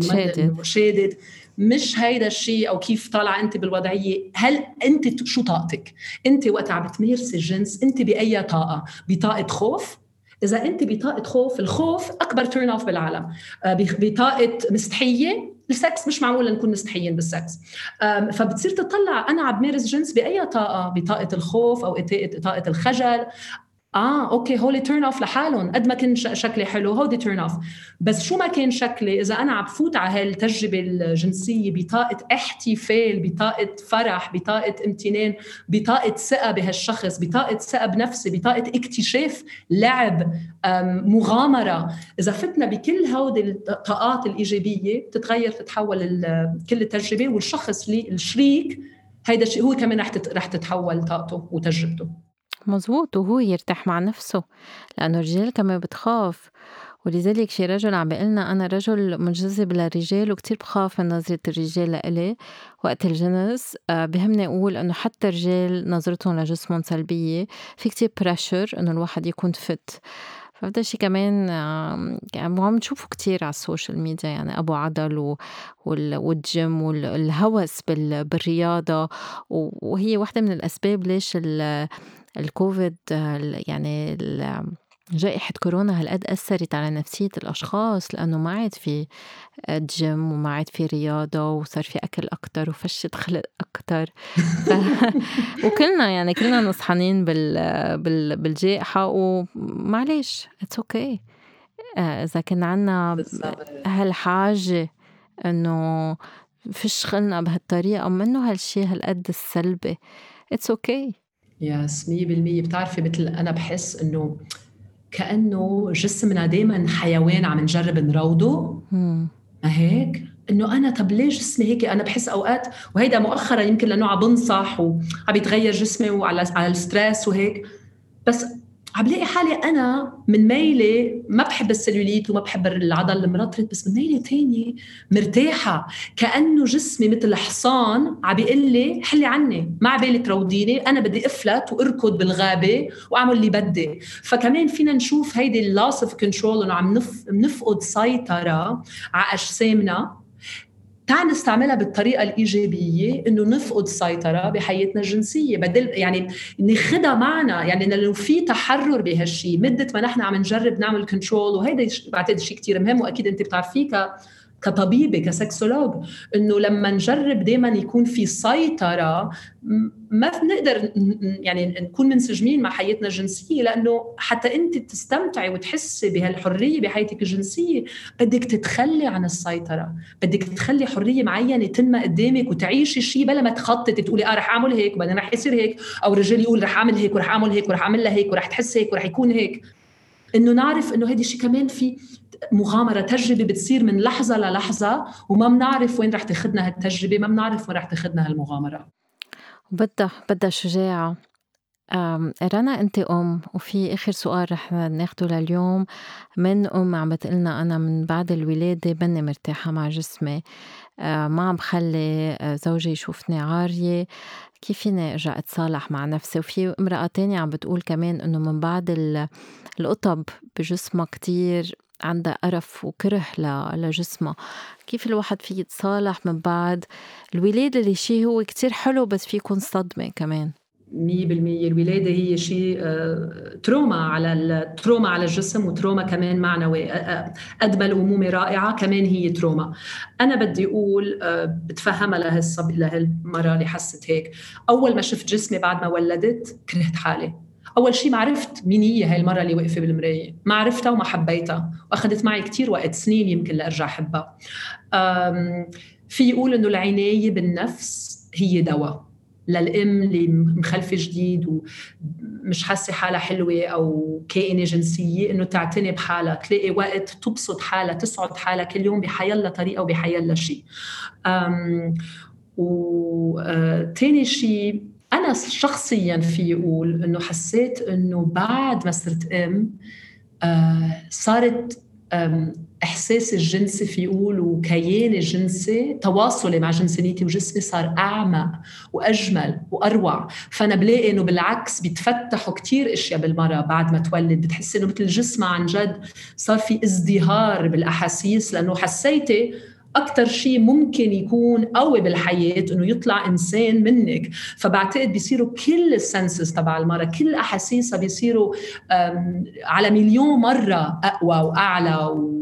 شادد شادد. مش هيدا الشيء أو كيف طالعه أنت بالوضعية. هل أنت شو طاقتك؟ أنت وقت عم تمارسي الجنس أنت بأي طاقة؟ بطاقة خوف؟ إذا أنت بطاقة خوف الخوف أكبر turn off بالعالم. آه، بطاقة مستحية السكس مش معقول نكون مستحيين بالسكس فبتصير تطلع أنا عم بمارس جنس بأي طاقة؟ بطاقة الخوف أو طاقة الخجل. آه okay هولي turn off لحالهم قد ما كان شكلي حلو هودي turn off بس شو ما كان شكلي إذا أنا عم بفوت على هالتجربة الجنسية بطاقة احتفال بطاقة فرح بطاقة امتنان بطاقة ثقة بهالشخص بطاقة ثقة بنفسي بطاقة اكتشاف لعب مغامرة إذا فتنا بكل هودي الطاقات الإيجابية بتتغير تتحول كل التجربة والشخص اللي الشريك هيدا الشيء هو كمان رح رح تتحول طاقته وتجربته. مزبوط وهو يرتاح مع نفسه لأنه الرجال كمان بتخاف. ولذلك شي رجل عم بيقلنا أنا رجل منجذب للرجال وكتير بخاف من نظرة الرجال لإلي. وقت الجنس آه، بهمني أقول إنه حتى الرجال نظرتهم لجسمهم سلبية في كتير pressure إنه الواحد يكون fit فهذا الشيء كمان عم نشوفه كتير على ال social media يعني أبو عضل والجيم والهوس بالرياضة. وهي واحدة من الأسباب ليش الكوفيد يعني جائحة كورونا هالقد أثرت على نفسية الأشخاص لأنه ما عاد في جيم وما عاد في رياضة وصار في أكل أكتر وفشة خلق أكتر ف... وكلنا يعني كلنا نصحانين بال... بال... بالجائحة ومعليش it's okay. إذا كان عنا هالحاجة إنه فيش خلنا بهالطريقة منه هالشي هالقد السلبي it's okay. yes 100% بتعرفي مثل أنا بحس إنه كأنه جسمنا دائما حيوان عم نجرب نروضه. ما هيك؟ إنه أنا طب ليه جسمي هيك؟ أنا بحس أوقات وهيدا مؤخرا يمكن لأنه عم بنصح وعم يتغير جسمي وعلى على ال stress وهيك. بس عم بلاقي حالي أنا من ميلة ما بحب السلوليت وما بحب العضل المرطرط بس من ميلة ثانية مرتاحة. كأنه جسمي مثل حصان عم بيقول لي حلي عني ما عبالي تروضيني أنا بدي أفلت وأركض بالغابة وأعمل اللي بدي. فكمان فينا نشوف هيدي ال loss of control إنه عم نفقد سيطرة على أجسامنا. تعال نستعملها بالطريقة الإيجابية إنه نفقد السيطره بحياتنا الجنسية. بدل يعني ناخذها معنا. يعني لو في تحرر بهالشيء مدة ما نحن عم نجرب نعمل control وهيدا بعتقد شيء كثير مهم وأكيد أنت بتعرفيه كطبيبه ك sexologue إنه لما نجرب دائما يكون في سيطرة ما بنقدر يعني نكون منسجمين مع حياتنا الجنسية لأنه حتى أنت تستمتعي وتحسي بهالحرية بحياتك الجنسية بدك تتخلي عن السيطرة بدك تخلي حرية معينة تنمى قدامك وتعيشي شيء بلا ما تخططي تقولي آه رح أعمل هيك وبعدين رح يصير هيك أو الرجال يقول رح أعمل هيك ورح أعمل هيك ورح أعمل لها هيك ورح تحس هيك ورح يكون هيك. إنه نعرف إنه هيدا الشيء كمان في مغامرة تجربة بتصير من لحظة للحظة وما بنعرف وين رح تاخذنا هالتجربة ما بنعرف وين رح تاخذنا هالمغامرة. بدها بدها شجاعة. رنا أنت أم وفي آخر سؤال رح ناخده لليوم. من أم عم بتقلنا أنا من بعد الولادة بني مرتاحة مع جسمي. ما عم بخلي زوجي يشوفني عارية. كيف فيني أرجع أتصالح مع نفسي؟ وفي امرأة تانية عم بتقول كمان إنه من بعد القطب بجسمها كتير عندها قرف وكره لجسمها. كيف الواحد في يتصالح من بعد؟ الولادة اللي شيء هو كتير حلو بس في يكون صدمة كمان. مية بالمية. الولادة هي شيء آه، تروما على التروما على الجسم وتروما كمان معنوي قد ما الأمومة رائعة كمان هي تروما. أنا بدي أقول آه، بتفهمها لهالصبية لهالمرا اللي حست هيك. أول ما شفت جسمي بعد ما ولدت كرهت حالي. أول شيء ما عرفت مين هي هاي المرة اللي واقفة بالمراية. ما عرفتها وما حبيتها. وأخذت معي كثير وقت سنين يمكن لأرجع أحبها. في يقول إنه العناية بالنفس هي دواء. للأم اللي مخلفة جديد ومش حاسة حالها حلوة أو كائنة جنسية إنه تعتني بحالها. تلاقي وقت تبسط حالها تسعد حالها كل يوم بحيالله طريقة وبحيالله شيء وتاني شيء أنا شخصيا في أقول إنه حسيت إنه بعد ما صرت أم صارت احساسي الجنسي في يقول وكياني الجنسي تواصلي مع جنسانيتي وجسمي صار أعمق وأجمل وأروع. فأنا بلاقي إنه بالعكس بيتفتحوا كثير أشياء بالمراه بعد ما تولد. بتحسي إنه مثل جسمها عن جد صار في ازدهار بالأحاسيس لأنه حسيتي أكثر شيء ممكن يكون قوي بالحياة إنه يطلع إنسان منك. فبعتقد بيصيروا كل senses تبع المرا كل أحاسيسها بيصيروا على مليون مرة أقوى وأعلى و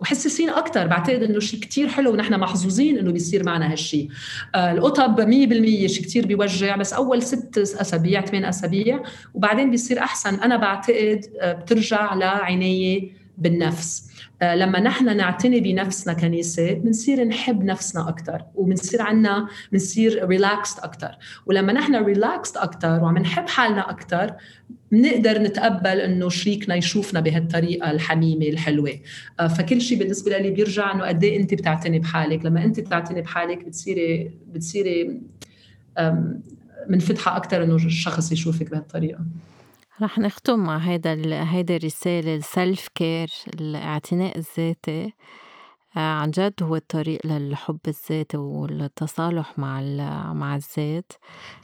وحساسين أكثر بعتقد إنه شيء كثير حلو ونحن محظوظين إنه بيصير معنا هالشيء آه القطب 100% شيء كثير بيوجع بس أول ست أسابيع ثمان أسابيع وبعدين بيصير أحسن. أنا بعتقد آه بترجع لعناية بالنفس. آه، لما نحن نعتني بنفسنا كنساء بنصير نحب نفسنا أكثر وبنصير عنا بنصير relaxed أكثر ولما نحن relaxed أكثر وعم نحب حالنا أكثر بنقدر نتقبل إنه شريكنا يشوفنا بهالطريقة الحميمة الحلوة. آه، فكل شيء بالنسبة لي بيرجع إنه قد إيه أنت بتعتني بحالك. لما أنت بتعتني بحالك بتصيري بتصيري منفتحة أكثر إنه الشخص يشوفك بهالطريقة. رح نختم مع هيدا هيدا الرسالة ال self care الاعتناء الذاتي. آه، عن جد هو الطريق للحب الذاتي والتصالح مع مع الذات.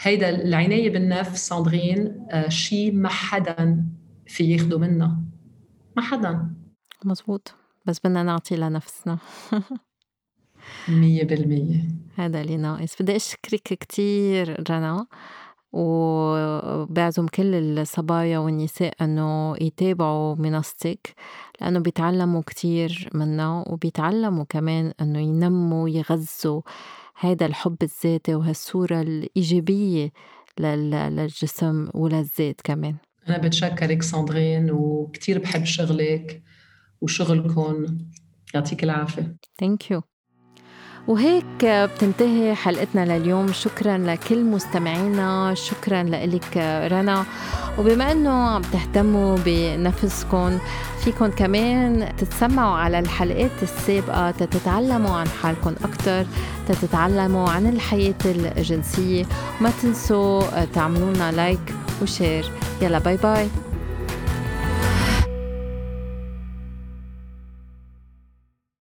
هيدا العناية بالنفس ساندرين آه، شيء ما حدا في ياخده منا. ما حدا. مزبوط. بس بدنا نعطي لنفسنا. مية بالمية. هذا اللي ناقص. بدي أشكرك كتير رنا. وبعزم كل الصبايا والنساء إنه يتابعوا منصتك لأنه بيتعلموا كتير منها وبيتعلموا كمان إنه ينموا يغذوا هذا الحب الذاتي وهالصورة الإيجابية للجسم وللذات كمان. أنا بتشكرك ساندرين وكتير بحب شغلك وشغلكم يعطيك العافية. thank you وهيك بتنتهي حلقتنا لليوم. شكرا لكل مستمعينا شكرا لك رنا. وبما إنه عم تهتموا بنفسكم فيكم كمان تتسمعوا على الحلقات السابقة تتعلموا عن حالكم أكثر تتعلموا عن الحياة الجنسية. وما تنسوا تعملوا لنا like و share يلا bye bye